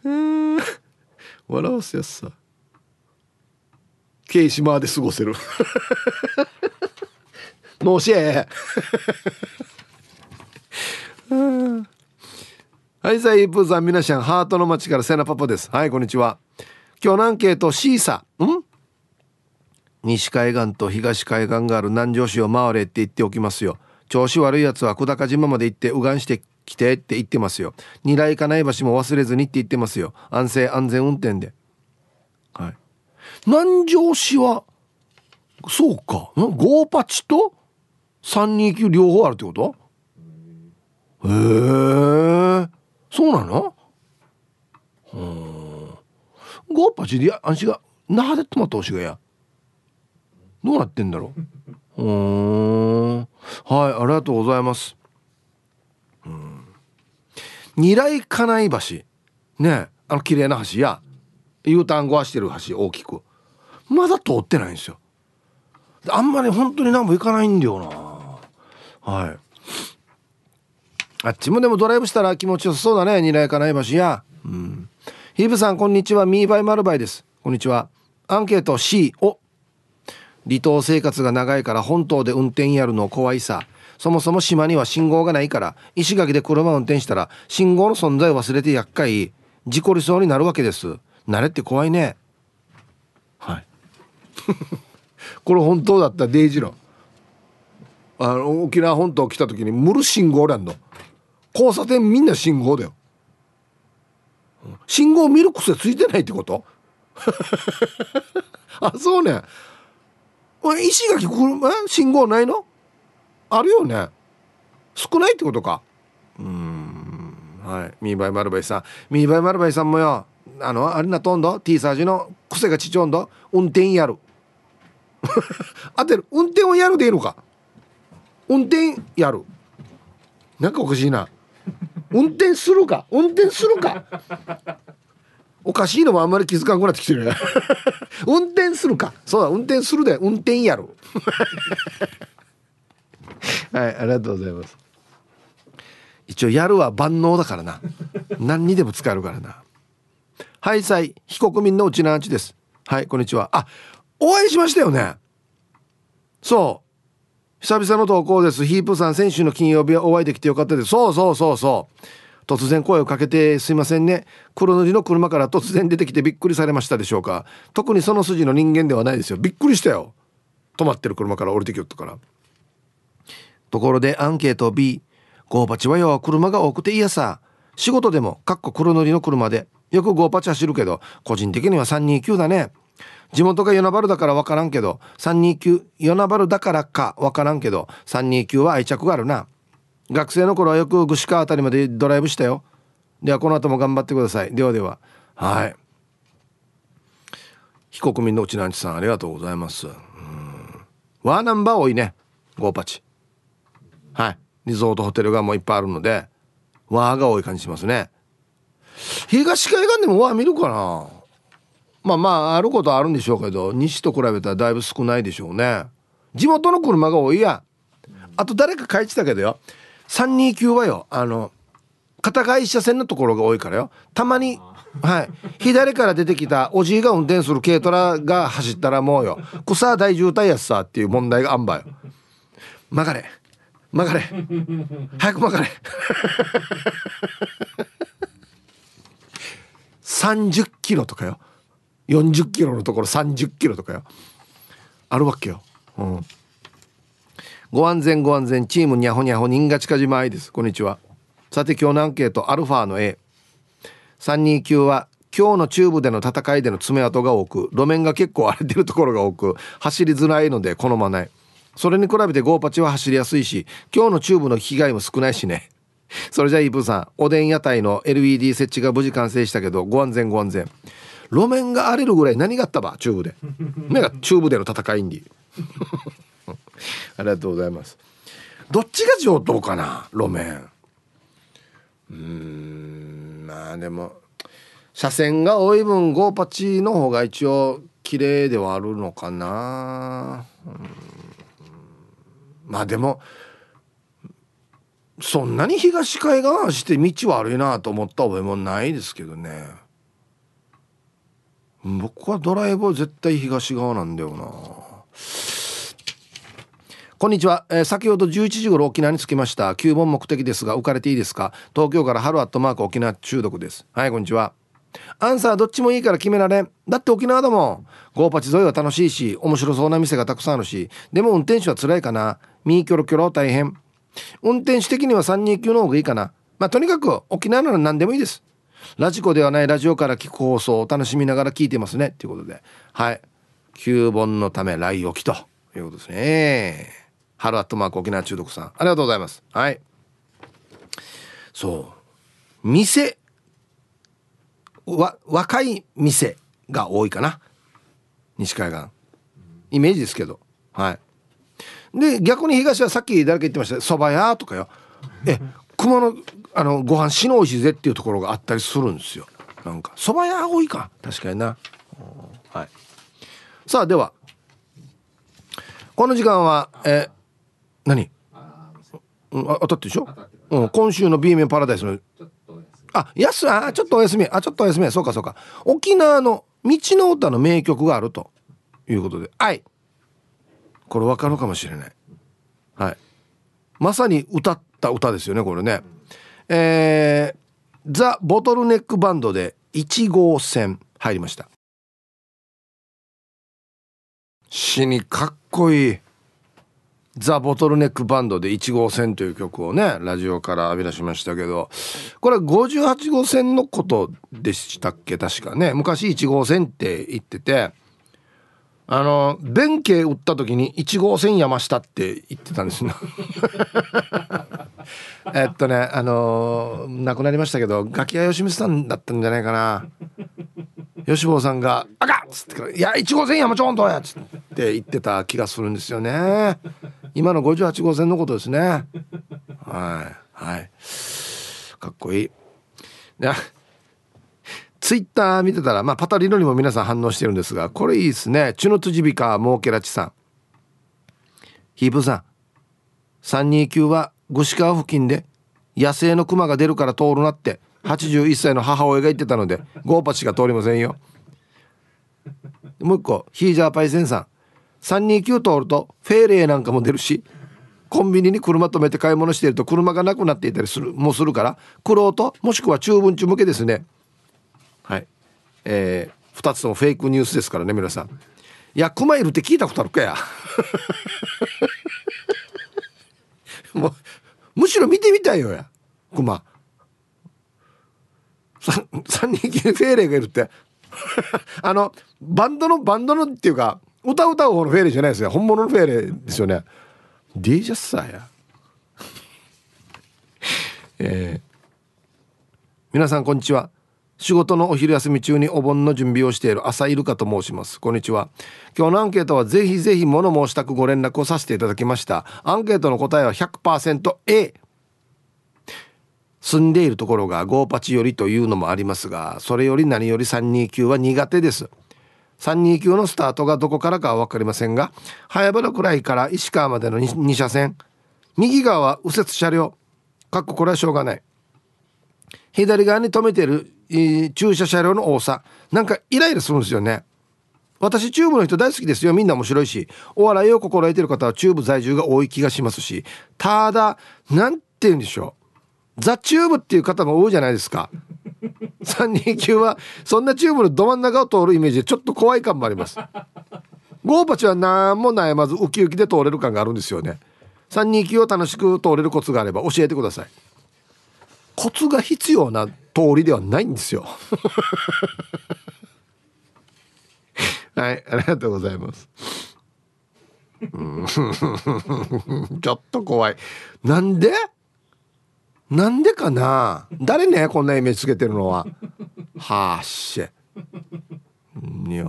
うん。笑わせやすさ。慶島で過ごせる。脳しえ。はいさイープーさん皆さんハートの街からセナパパです。はいこんにちは。今日のアンケートシーサん？西海岸と東海岸がある南城市を回れって言っておきますよ。調子悪いやつは久高島まで行って右岸してきてって言ってますよ。二来かない橋も忘れずにって言ってますよ。安静安全運転で。はい。南城市はそうか。ゴーパチと329両方あるってこと？へえ。そうなの？うん。ゴーパチであんしが那覇で止まったおしがや。どうなってんだろう？うん。はいありがとうございます。うん。二来金井橋。ねあの綺麗な橋や。U ターンごわしてる橋大きく。まだ通ってないんですよ。あんまり本当に何も行かないんだよな。はい。あっちもでもドライブしたら気持ちよさそうだね。二来金井橋や。うん。ヒーブさんこんにちは。ミーバイマルバイです。こんにちは。アンケート C を。離島生活が長いから本島で運転やるの怖いさ。そもそも島には信号がないから。石垣で車を運転したら信号の存在を忘れて厄介。事故りそうになるわけです。慣れって怖いね。はい。これ本当だったデイジロあの沖縄本島来た時にムル信号なんの。交差点みんな信号だよ。信号見る癖ついてないってこと？あそうね。石垣車信号ないの？あるよね。少ないってことか。うんはい。ミーバイマルバイさん。ミーバイマルバイさんもよ。あのあれなとんど？T サージの癖がちちょんど？運転やる。当てる運転をやるでいいのか？運転やる。なんかおかしいな。運転するか？運転するか？おかしいのもあんまり気づかんくなってきてる 運転するか？そうだ運転するで運転やる。はいありがとうございます。一応やるは万能だからな。何にでも使えるからな。はいさい。非国民のうちなあちです。はいこんにちは。あお会いしましたよね？そう。久々の投稿です。ヒープさん先週の金曜日はお会いできてよかったです。そうそうそうそう。突然声をかけてすいませんね。黒塗りの車から突然出てきてびっくりされましたでしょうか？特にその筋の人間ではないですよ。びっくりしたよ。止まってる車から降りてきよったから。ところでアンケート B ゴーパチはよ車が多くていいやさ。仕事でもかっこ黒塗りの車で。よくゴーパチ走るけど個人的には329だね。地元が与那原だから分からんけど329与那原だからか分からんけど329は愛着があるな。学生の頃はよく串川辺りまでドライブしたよ。ではこの後も頑張ってください。ではでは。はい。非国民のうちなんちさんありがとうございます。ワーナンバー多いね。ゴーパチ。はい。リゾートホテルがもういっぱいあるのでワーが多い感じしますね。東海岸でもワー見るかな。まあまああることはあるんでしょうけど西と比べたらだいぶ少ないでしょうね。地元の車が多いやあと誰か書いてたけどよ。329はよあの片側一車線のところが多いからよ。たまにはい。左から出てきたおじいが運転する軽トラが走ったらもうよ。草大渋滞やさっていう問題があんばよ。曲がれ。曲がれ。早く曲がれ。30キロとかよ。40キロのところ30キロとかよ。あるわけよ。うん。ご安全ご安全チームにゃほにゃほ人が近島愛です。こんにちは。さて今日のアンケートアルファの A329 は今日の中部での戦いでの爪痕が多く路面が結構荒れてるところが多く走りづらいので好まない。それに比べてゴーパチは走りやすいし今日のチューブの被害も少ないしね。それじゃあイープーさんおでん屋台の LED 設置が無事完成したけどご安全ご安全。路面が荒れるぐらい何があったば？チューブで。目がチューブでの戦いに。ありがとうございます。どっちが上等かな？路面。うんまあでも車線が多い分ゴーパチの方が一応綺麗ではあるのかな。まあでもそんなに東海岸走って道悪いなと思った覚えもないですけどね僕はドライブは絶対東側なんだよな。こんにちは、えー、先ほど11時頃沖縄に着きました。9本目的ですが浮かれていいですか？東京から春アットマーク沖縄中毒です。はいこんにちは。アンサーどっちもいいから決められん。だって沖縄だもん。ゴーパチ沿いは楽しいし面白そうな店がたくさんあるし。でも運転手は辛いかな。ミーキョロキョロ大変。運転手的には329の方がいいかな。まあとにかく沖縄なら何でもいいです。ラジコではないラジオから聞く放送を楽しみながら聞いてますね。っていうことで。はい。9本のため来沖ということですね。春アットマーク沖縄中毒さん。ありがとうございます。はい。そう。店。わ若い店が多いかな。西海岸。イメージですけど。はい。で逆に東はさっき誰か言ってました。そば屋とかよ。え熊野あのご飯しのおいしいぜっていうところがあったりするんですよ。なんか。蕎麦屋多いか。確かにな。はい。さあでは。この時間はえ何？うんあ当たってるでしょ、うん、今週の B 面パラダイスの。あやすあちょっとお休み。あちょっとお休み。そうかそうか。沖縄の道の歌の名曲があると。いうことで。はい。これ分かるかもしれない。はい。まさに歌った歌ですよねこれねえー、ザ・ボトルネックバンドで1号線入りました。死にかっこいい。ザ・ボトルネックバンドで1号線という曲をねラジオから浴び出しましたけどこれ58号線のことでしたっけ？確かね。昔1号線って言っててあの弁慶打った時に1号線山下って言ってたんですよ。えっとねあの亡くなりましたけどガキ屋吉光さんだったんじゃないかな吉坊さんが「あかっ!」つってから「いや1号線山ちょんとや」つって言ってた気がするんですよね今の58号線のことですねはいはいかっこいいツイッター見てたら、まあ、パタリロにも皆さん反応してるんですが、これいいですね。チュノツジビカ、モーケラチさん。ヒープさん。329は、串川付近で、野生のクマが出るから通るなって、81歳の母親が言ってたので、ゴーパチが通りませんよ。もう一個、ヒージャーパイセンさん。329通ると、フェーレーなんかも出るし、コンビニに車止めて買い物してると車がなくなっていたりするもするからクロートもしくは中文中向けですねはいえー、2つともフェイクニュースですからね皆さんいやクマいるって聞いたことあるかや もうむしろ見てみたいよや。クマ3人きりフェーレがいるって。あのバンドのバンドのっていうか歌歌う方のフェーレじゃないですよ。本物のフェーレですよね。ディージャスさや。えー、皆さんこんにちは。仕事のお昼休み中にお盆の準備をしている朝イルカと申します。こんにちは。今日のアンケートはぜひぜひ物申したくご連絡をさせていただきました。アンケートの答えは 100%A 住んでいるところがゴーパチよりというのもありますがそれより何より329は苦手です。329のスタートがどこからかは分かりませんが早原くらいから石川までの 2, 2車線。右側は右折車両。かっここれはしょうがない。左側に止めてるえ駐車車両の多さ。なんかイライラするんですよね。私チューブの人大好きですよ。みんな面白いし。お笑いを心得てる方はチューブ在住が多い気がしますし。ただ何て言うんでしょう。ザ・チューブっていう方も多いじゃないですか。329はそんなチューブのど真ん中を通るイメージでちょっと怖い感もあります。ゴーパチは何も悩まずウキウキで通れる感があるんですよね。329を楽しく通れるコツがあれば教えてください。コツが必要な通りではないんですよ。はいありがとうございます。ちょっと怖い。なんで？なんでかな？誰ね？こんなイメージつけてるのは。はっしゃ。いや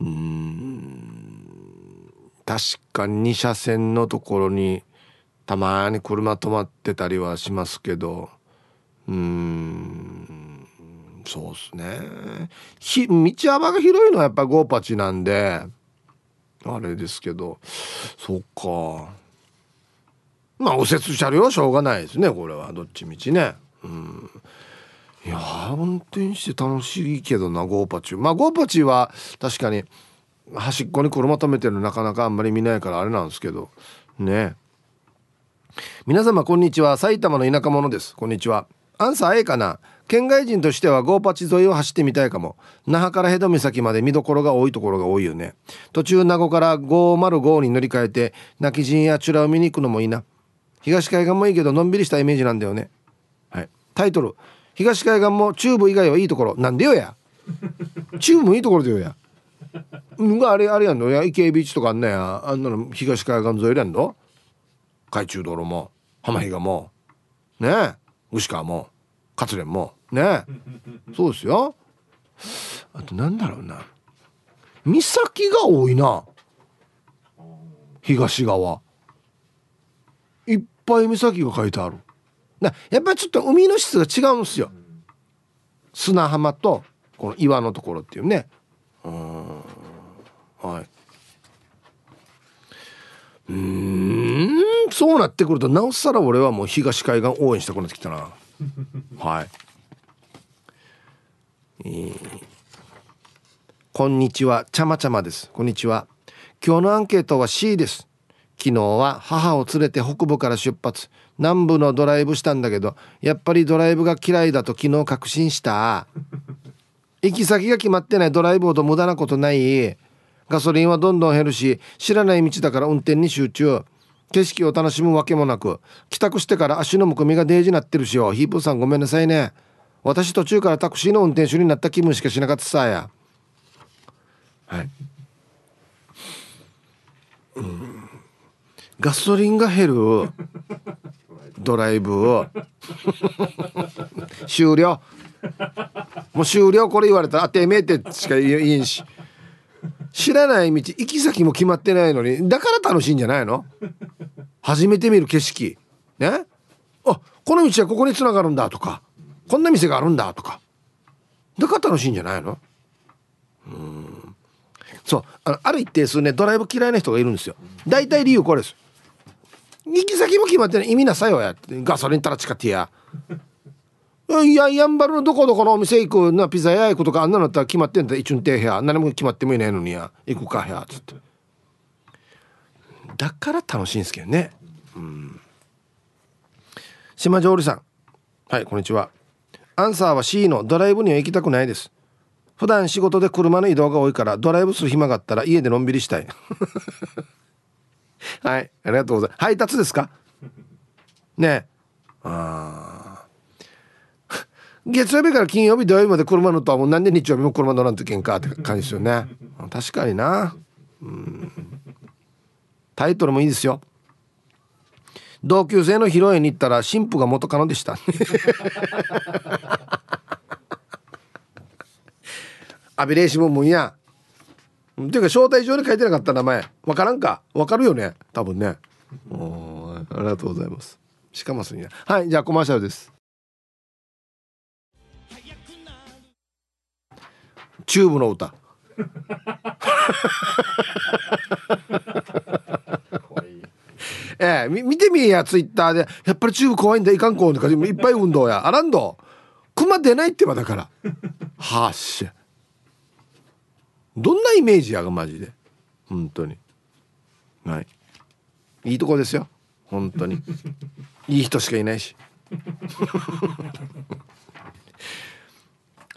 うん。確か2車線のところにたまに車止まってたりはしますけどうんそうっすね。ひ道幅が広いのはやっぱゴーパチなんであれですけどそっか。まあ右折車両はしょうがないですねこれは。どっちみちね。うん。いや運転して楽しいけどなゴーパチまあゴーパチは確かに端っこに車止めてるのなかなかあんまり見ないからあれなんですけどね。皆様こんにちは。埼玉の田舎者です。こんにちは。アンサー A かな。県外人としてはゴーパチ沿いを走ってみたいかも。那覇からヘド岬まで見どころが多いところが多いよね。途中名護から505に乗り換えて泣き人やチュラを見に行くのもいいな。東海岸もいいけどのんびりしたイメージなんだよね。はい。タイトル。東海岸も中部以外はいいところ。なんでよや。中部もいいところだよや。があれあれやんの？や池江ビーチとかあんなや。あんなの東海岸沿いやんの？海中道路も浜比嘉もねえ牛川も勝連もねえそうですよ。あとなんだろうな。岬が多いな。東側。いっぱい岬が書いてある。だやっぱりちょっと海の質が違うんですよ。砂浜とこの岩のところっていうね。うん。はい。うん。そうなってくるとなおさら俺はもう東海岸応援したくなってきたな。はい、えー、こんにちはちゃまちゃまです。こんにちは。今日のアンケートは C です。昨日は母を連れて北部から出発。南部のドライブしたんだけどやっぱりドライブが嫌いだと昨日確信した。行き先が決まってない。ドライブほど無駄なことない。ガソリンはどんどん減るし知らない道だから運転に集中。景色を楽しむわけもなく帰宅してから足のむくみがデージなってるしよ。ヒープさんごめんなさいね。私途中からタクシーの運転手になった気分しかしなかったさや。はい。うん。ガソリンが減るドライブを。終了。もう終了これ言われたらあてめえってしか言えんし。知らない道行き先も決まってないのにだから楽しいんじゃないの？初めて見る景色。ね？あこの道はここにつながるんだとかこんな店があるんだとか。だから楽しいんじゃないの？うん。そう。あある一定数ねドライブ嫌いな人がいるんですよ。大体理由これです。行き先も決まってない。意味なさよやガソリンたら使ってやいややんばるのどこどこのお店行くなピザ屋行くとかあんなのったら決まってんだ。一瞬てへや何も決まってもいないのにや。行くかや。つって。だから楽しいんですけどね。うん。島上里さん。はいこんにちは。アンサーは C のドライブには行きたくないです。普段仕事で車の移動が多いからドライブする暇があったら家でのんびりしたい。はいありがとうございます。配達ですか？ねああ月曜日から金曜日土曜日まで車乗ったらもうなんで日曜日も車乗らんといけんかって感じですよね。確かにな。うん。タイトルもいいですよ。同級生の披露宴に行ったら新婦が元カノでした。アビレーシモンもんや。っていうか招待状に書いてなかった名前。わからんか。わかるよね。多分ね。おありがとうございます。しかもすにはいじゃあコマーシャルです。チューブの歌。ええ見てみやツイッターで。やっぱりチューブ怖いんだいかんこうとか。いっぱい運動や。あらんど。熊出ないってばだから。はっしゃ。どんなイメージやがマジで。本当に。はい。いいとこですよ。本当に。いい人しかいないし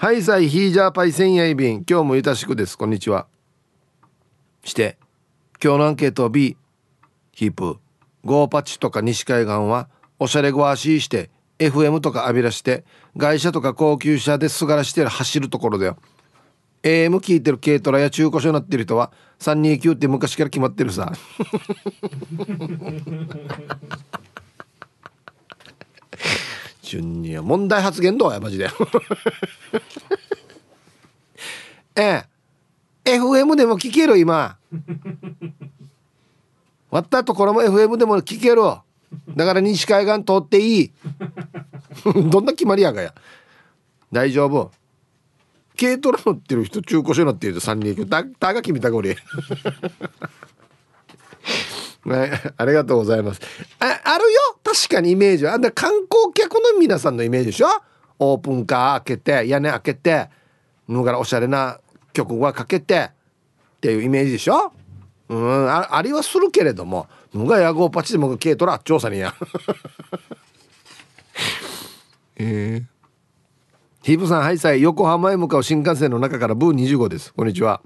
はいさいヒージャーパイ千夜便今日もゆたしくですこんにちはして今日のアンケート B ヒープゴーパチとか西海岸はおしゃれごわしして FM とか浴びらして外車とか高級車ですがらして走るところだよ AM 聞いてる軽トラや中古車になってる人は329って昔から決まってるさ順には問題発言どうやマジで。ええ。FM でも聞ける今。割ったところも FM でも聞ける。だから西海岸通っていい。どんな決まりやがや。大丈夫。軽トラ乗ってる人中古車乗ってる人3人行くだが決めたこれはい、ありがとうございます。ああるよ。確かにイメージは。あんな観光客の皆さんのイメージでしょ。オープンカー開けて屋根開けてぬからおしゃれな曲はかけてっていうイメージでしょ。うん。あありはするけれども。ぬがヤゴーパチでも軽トラ調査にや。えー。ヒープさん、はいさい、横浜へ向かう新幹線の中からブー25です。こんにちは。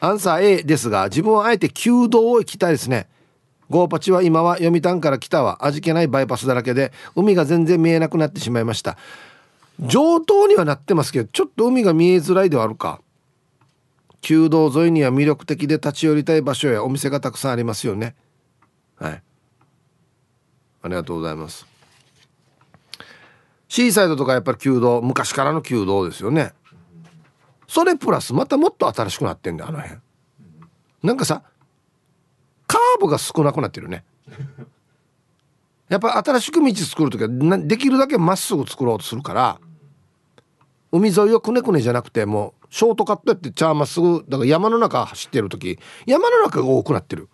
アンサー A ですが、自分はあえて旧道を行きたいですね。ゴーパチは今は読谷から北は味気ないバイパスだらけで、海が全然見えなくなってしまいました。上等にはなってますけど、ちょっと海が見えづらいではあるか。旧道沿いには魅力的で立ち寄りたい場所やお店がたくさんありますよね。はい。ありがとうございます。シーサイドとかやっぱり弓道昔からの弓道ですよねそれプラスまたもっと新しくなってんだあの辺なんかさカーブが少なくなってるね。やっぱ新しく道作る時はできるだけまっすぐ作ろうとするから海沿いをくねくねじゃなくてもうショートカットやってちゃあまっすぐだから山の中走ってる時山の中が多くなってる。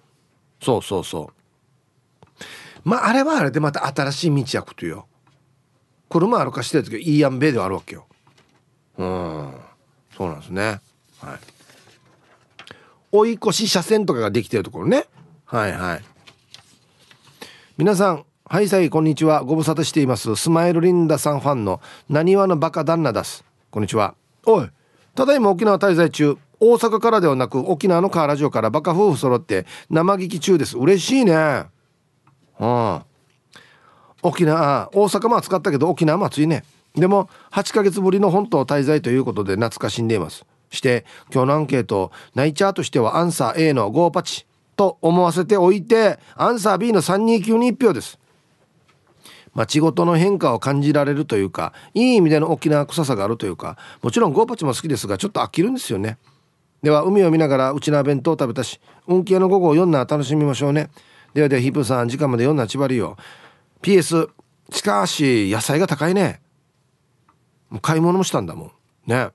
そうそうそう。まああれはあれでまた新しい道やことよ。車歩かしてる時いいやんべではあるわけよ。うん。そうなんですね。はい。追い越し車線とかができてるところね。はいはい。皆さんはいさいこんにちは。ご無沙汰しています。スマイルリンダさんファンのなにわのバカ旦那です。こんにちは。おいただいま沖縄滞在中。大阪からではなく沖縄のカーラジオからバカ夫婦揃って生聞き中です。嬉しいね。うん。沖縄大阪も暑かったけど沖縄も暑いね。でも8ヶ月ぶりの本島滞在ということで懐かしんでいます。して今日のアンケート。ナイチャーとしてはアンサー A の5パチと思わせておいてアンサー B の329に1票です。街ごとの変化を感じられるというかいい意味での沖縄臭さがあるというかもちろんゴーパチも好きですがちょっと飽きるんですよね。では海を見ながらうちな弁当を食べたし運気屋の午後を読んだ楽しみましょうね。ではではヒープさん時間まで読んだちばりよ。PS しかし野菜が高いね。もう買い物もしたんだもん。ね。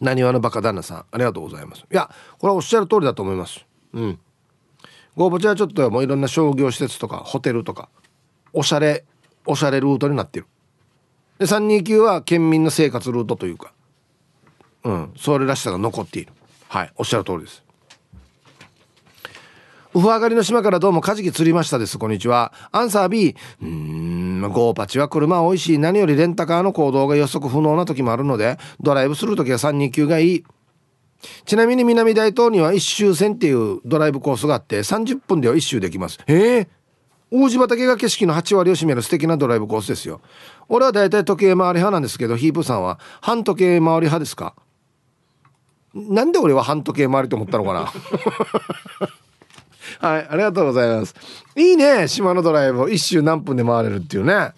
何話のバカ旦那さんありがとうございます。いやこれはおっしゃる通りだと思います。うん。ゴーボチはちょっともういろんな商業施設とかホテルとかおしゃれおしゃれルートになってる。で329は県民の生活ルートというかうん。それらしさが残っている。はい。おっしゃる通りです。ウフ上がりの島からどうもカジキ釣りましたです。こんにちは。アンサー B うーん。ゴーパチは車多いし何よりレンタカーの行動が予測不能な時もあるのでドライブする時は329がいい。ちなみに南大東には一周線っていうドライブコースがあって30分では一周できます。へえ。王子畑が景色の8割を占める素敵なドライブコースですよ。俺は大体時計回り派なんですけどヒープさんは半時計回り派ですか？なんで俺は半時計回りと思ったのかな？はいありがとうございます。いいね島のドライブを。一周何分で回れるっていうね。は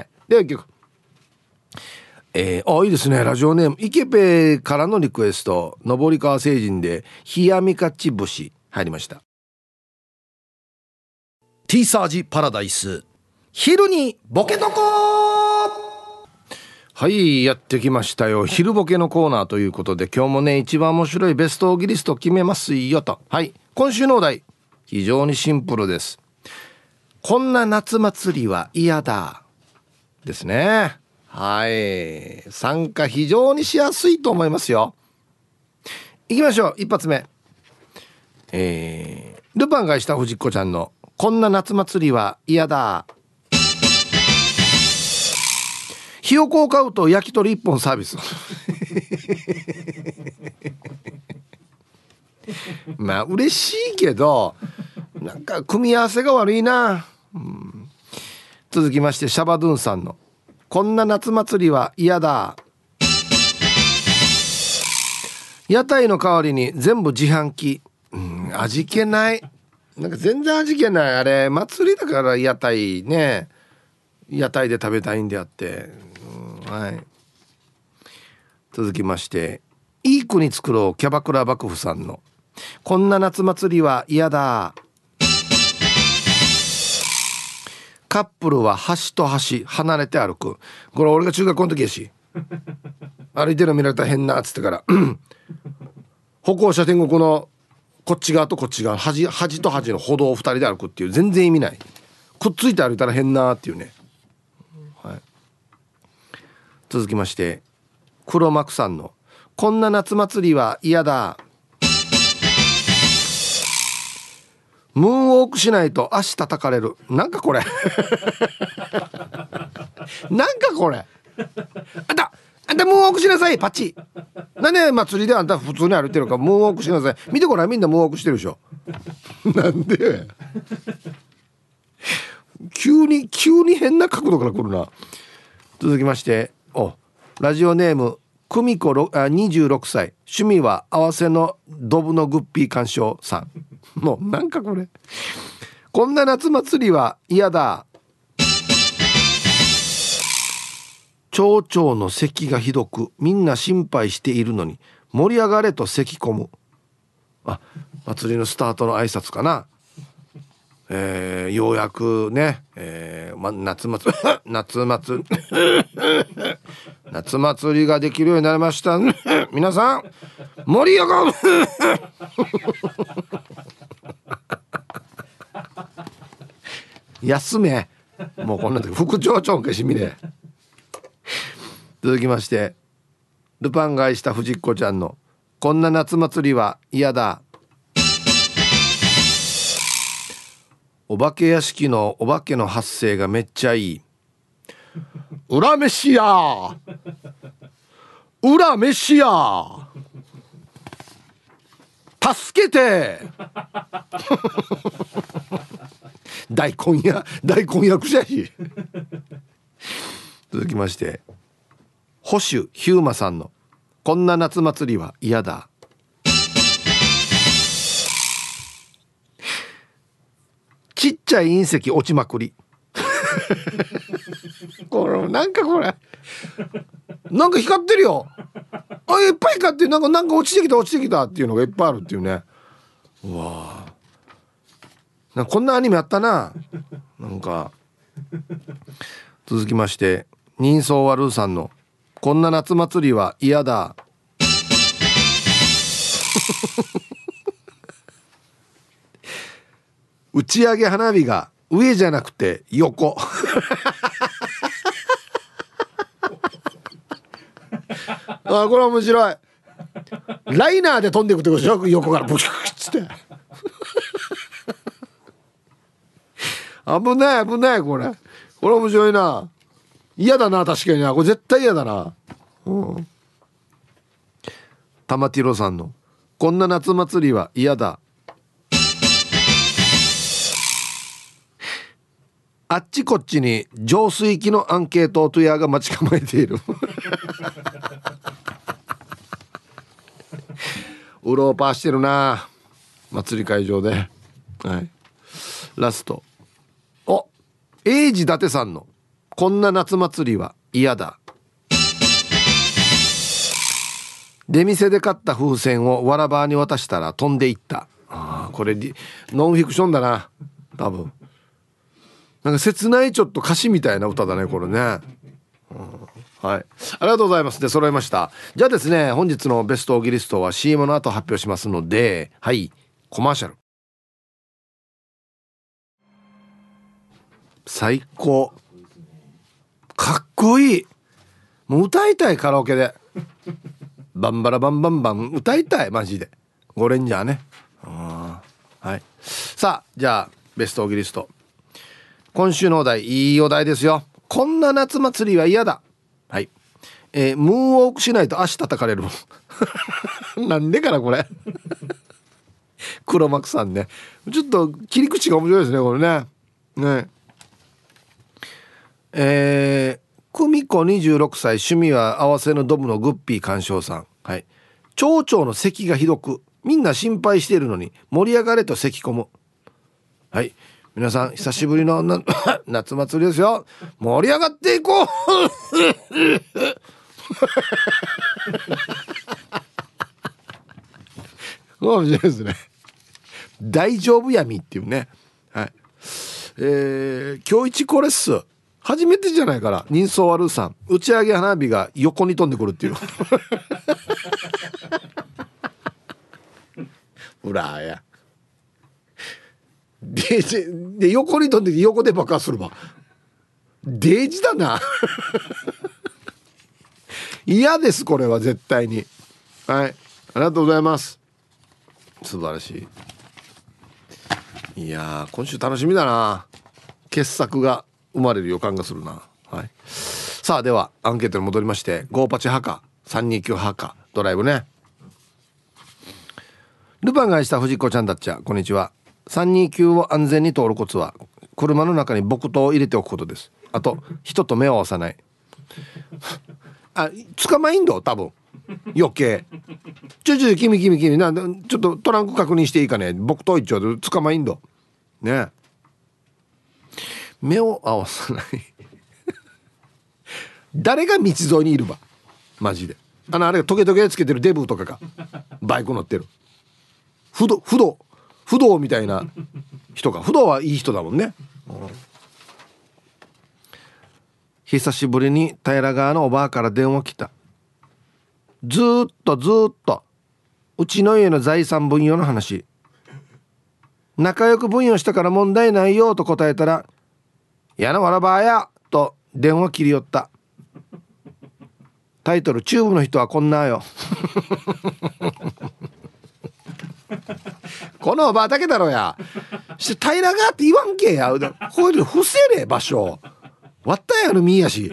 い。では一曲えー、あいいですね。ラジオネーム。イケペからのリクエスト。上川星人で「冷やみかち節」入りました。ティーサージパラダイス。昼にボケとこはいやってきましたよ。昼ボケのコーナーということで今日もね一番面白いベストギリスト決めますよと。はい今週のお題。非常にシンプルです。こんな夏祭りは嫌だ。ですね。はい。参加非常にしやすいと思いますよ。いきましょう。一発目。えー、ルパンがした藤子ちゃんのこんな夏祭りは嫌だひよこを買うと焼き鳥一本サービス。まあ嬉しいけどなんか組み合わせが悪いな、うん、続きましてシャバドゥンさんの「こんな夏祭りは嫌だ」屋台の代わりに全部自販機、うん、味気ない。なんか全然味気ない。あれ祭りだから屋台ね。屋台で食べたいんであって、うん、はい。続きまして。いい国作ろう。キャバクラ幕府さんの。こんな夏祭りは嫌だ。カップルは端と端離れて歩く。これ俺が中学校の時やし。歩いてるの見られたら変なっつってから。歩行者天国のこっち側とこっち側端端と端の歩道を2人で歩くっていう。全然意味ない。くっついて歩いたら変なっていうね、はい、続きまして黒幕さんの「こんな夏祭りは嫌だ」ムーンウォークしないと足叩かれる。なんかこれ。なんかこれ。あんたあんたムーンウォークしなさいパチ。なんで祭りであんた普通に歩いてるか。ムーンウォークしなさい。見てこないみんなムーンウォークしてるでしょ。なんで。急に急に変な角度から来るな。続きまして。おラジオネーム久美子26歳。趣味は合わせのドブのグッピー鑑賞さん。もうなんかこれ。こんな夏祭りは嫌だ。町長の咳がひどくみんな心配しているのに盛り上がれと咳込む。あ祭りのスタートの挨拶かな。えー、ようやくね、えーま、夏祭り 夏祭り。夏祭りができるようになりました。皆さん盛り上がる。休め。もうこんな時副長長かしみね続きましてルパン買いした藤子ちゃんの「こんな夏祭りは嫌だ」お化け屋敷のお化けの発声がめっちゃいい。裏飯や裏飯や助けて。大根や大根役者し。続きまして。保守ヒューマさんの「こんな夏祭りは嫌だ」ちっちゃい隕石落ちまくり。これなんかこれ。なんか光ってるよ。あいっぱい光ってなんかなんか落ちてきた落ちてきたっていうのがいっぱいあるっていうね。うわなこんなアニメあったな。なんか。続きまして人相悪さんの「こんな夏祭りは嫌だ」打ち上げ花火が上じゃなくて横。あこれ面白い。ライナーで飛んでいくってことでしょ？横からブシュッつって。危ない危ないこれ。これ面白いな。嫌だな確かにな。これ絶対嫌だな。うん。玉ティロさんの「こんな夏祭りは嫌だ」あっちこっちに浄水器のアンケートとやが待ち構えている。うろーパーしてるな。祭り会場で。はい。ラスト。お英治伊達さんの「こんな夏祭りは嫌だ」出店で買った風船をわらばに渡したら飛んでいった。あこれノンフィクションだな。多分。なんか切ないちょっと歌詞みたいな歌だねこれね、うん、はい。ありがとうございます。で揃いました。じゃあですね本日のベストオギリストは CM の後発表しますのではい。コマーシャル。最高。かっこいい。もう歌いたいカラオケで。バンバラバンバンバン。歌いたいマジで。ゴレンジャーね。はい。さあじゃあベストオギリスト。今週のお題いいお題ですよ。こんな夏祭りは嫌だ。はい。えー、ムーンウォークしないと足叩かれる なんでかなこれ。黒幕さんね。ちょっと切り口が面白いですねこれね。ね。えー、久美子26歳趣味は合わせのドブのグッピー鑑賞さん。はい。町長の咳がひどくみんな心配しているのに盛り上がれと咳込む。はい皆さん久しぶりの 夏祭りですよ。盛り上がっていこう。面白いですね。大丈夫闇っていうね。はい。えー、今日一これっす初めてじゃないから人相悪さん。打ち上げ花火が横に飛んでくるっていう。うらや。デージで横に飛んで横で爆発するわ。デージだな。嫌ですこれは絶対に。はい。ありがとうございます。素晴らしい。いや今週楽しみだな。傑作が生まれる予感がするな。はい。さあではアンケートに戻りましてゴーパチ派か329派かドライブね。ルパンが愛した藤子ちゃんだっちゃこんにちは。329を安全に通るコツは車の中に木刀を入れておくことです。あと人と目を合わさない。あ捕まえんど多分。余計。ちょちょ君君君なちょっとトランク確認していいかね。木刀一丁で捕まえんど。ね。目を合わさない。誰が道沿いにいるば。マジで。あのあれトゲトゲつけてるデブとかが。バイク乗ってる。不動不動。不動みたいな人か。不動はいい人だもんね、うん、久しぶりに平川のおばあから電話来た。ずっとずっと。うちの家の財産分与の話。仲良く分与したから問題ないよと答えたら「やなわらばあや」と電話切り寄った。タイトル「チューブの人はこんなよ」このおばあだけだろや。して平がって言わんけや。これ伏せれ場所。割ったやろみやし。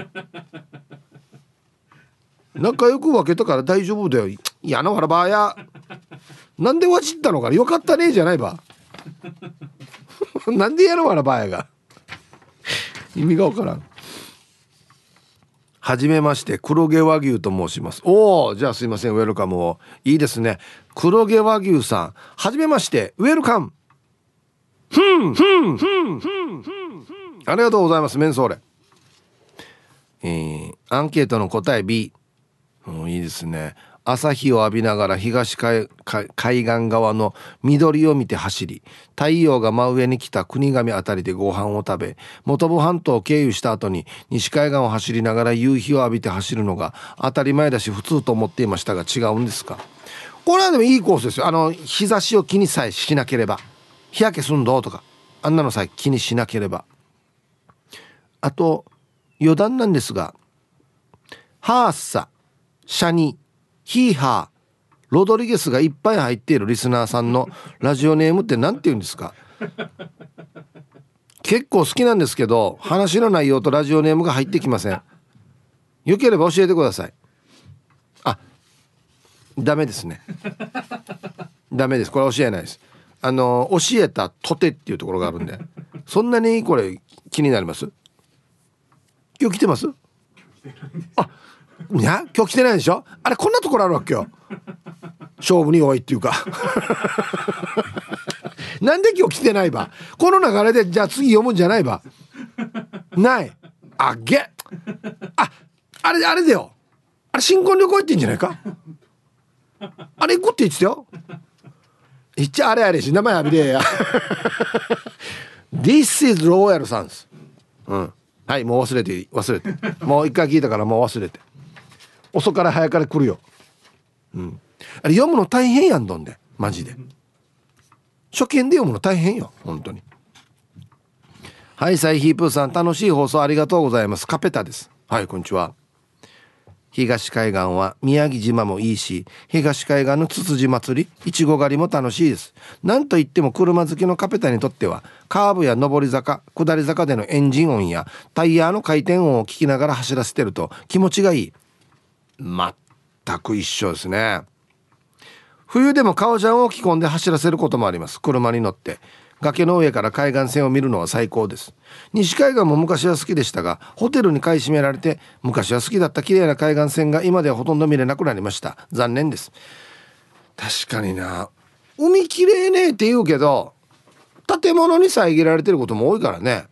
仲良く分けたから大丈夫だよ。やなわらばあや。なんでわちったのかよかったねえじゃないば。なんでやなわらばあやが。意味がわからん。はじめまして黒毛和牛と申します。おおじゃあすいません。ウェルカムを。いいですね。黒毛和牛さんはじめまして。ウェルカム。ふんふんふんふんふん。ありがとうございます。メンソーレ。えー、アンケートの答え B うんいいですね。朝日を浴びながら東海岸側の緑を見て走り太陽が真上に来た国神あたりでご飯を食べ本部半島を経由した後に西海岸を走りながら夕日を浴びて走るのが当たり前だし普通と思っていましたが違うんですか？これはでもいいコースですよ。あの日差しを気にさえしなければ日焼けすんどとかあんなのさえ気にしなければ。あと余談なんですがハーサシャニヒーハー。ロドリゲスがいっぱい入っているリスナーさんのラジオネームって何て言うんですか？結構好きなんですけど話の内容とラジオネームが入ってきません。よければ教えてください。あダメですね。ダメです。これ教えないです。あの教えたとてっていうところがあるんで。そんなにこれ気になります？今日来てます？あいや今日来てないでしょ？あれこんなところあるわけよ。勝負に弱いっていうか。なんで今日来てないば？この流れでじゃあ次読むんじゃないば？ない。あげ。ああれあれだよ。あれ新婚旅行行ってんじゃないか？あれ行くって言ってたよ。言っちゃあれあれし名前浴びれや This is Royal Sons うん。はいもう忘れて忘れて。もう一回聞いたからもう忘れて。遅から早から来るよ。うん。あれ読むの大変やんどんで。マジで。初見で読むの大変よ。本当に。はいサイヒープーさん楽しい放送ありがとうございます。カペタです。はいこんにちは。東海岸は宮城島もいいし東海岸のつつじ祭りいちご狩りも楽しいです。なんといっても車好きのカペタにとってはカーブや上り坂下り坂でのエンジン音やタイヤの回転音を聞きながら走らせてると気持ちがいい。全く一緒ですね。冬でも革ジャンを着込んで走らせることもあります。車に乗って。崖の上から海岸線を見るのは最高です。西海岸も昔は好きでしたがホテルに買い占められて昔は好きだった綺麗な海岸線が今ではほとんど見れなくなりました。残念です。確かにな。海きれいねって言うけど建物に遮られてることも多いからね。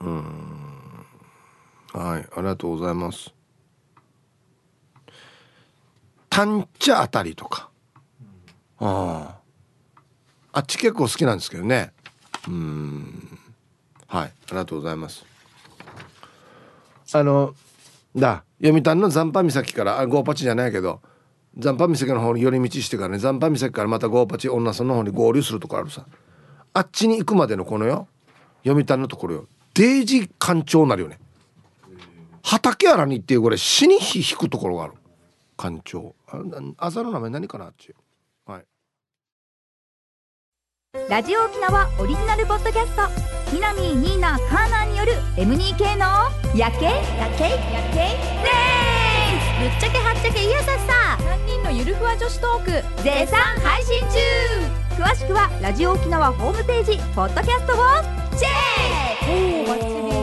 うん。はいありがとうございます。丹茶あたりとか。ああっち結構好きなんですけどね。うん。はい。ありがとうございます。あのだ読谷の残波岬からあゴーパチじゃないけど残波岬の方に寄り道してからね残波岬からまたゴーパチ女さんの方に合流するとこあるさ。あっちに行くまでのこのよ読谷のところよ。デイジー干潮なるよね。畑荒にっていうこれ死に火引くところがある。館長。朝の名前何かなっち。はい。ラジオ沖縄オリジナルポッドキャスト。ひなみーニーナカーナーによる M2K の夜景夜景夜景レースぶっちゃけはっちゃけいやさっさ。3人のゆるふわ女子トーク。絶賛配信中。詳しくはラジオ沖縄ホームページポッドキャストをチェック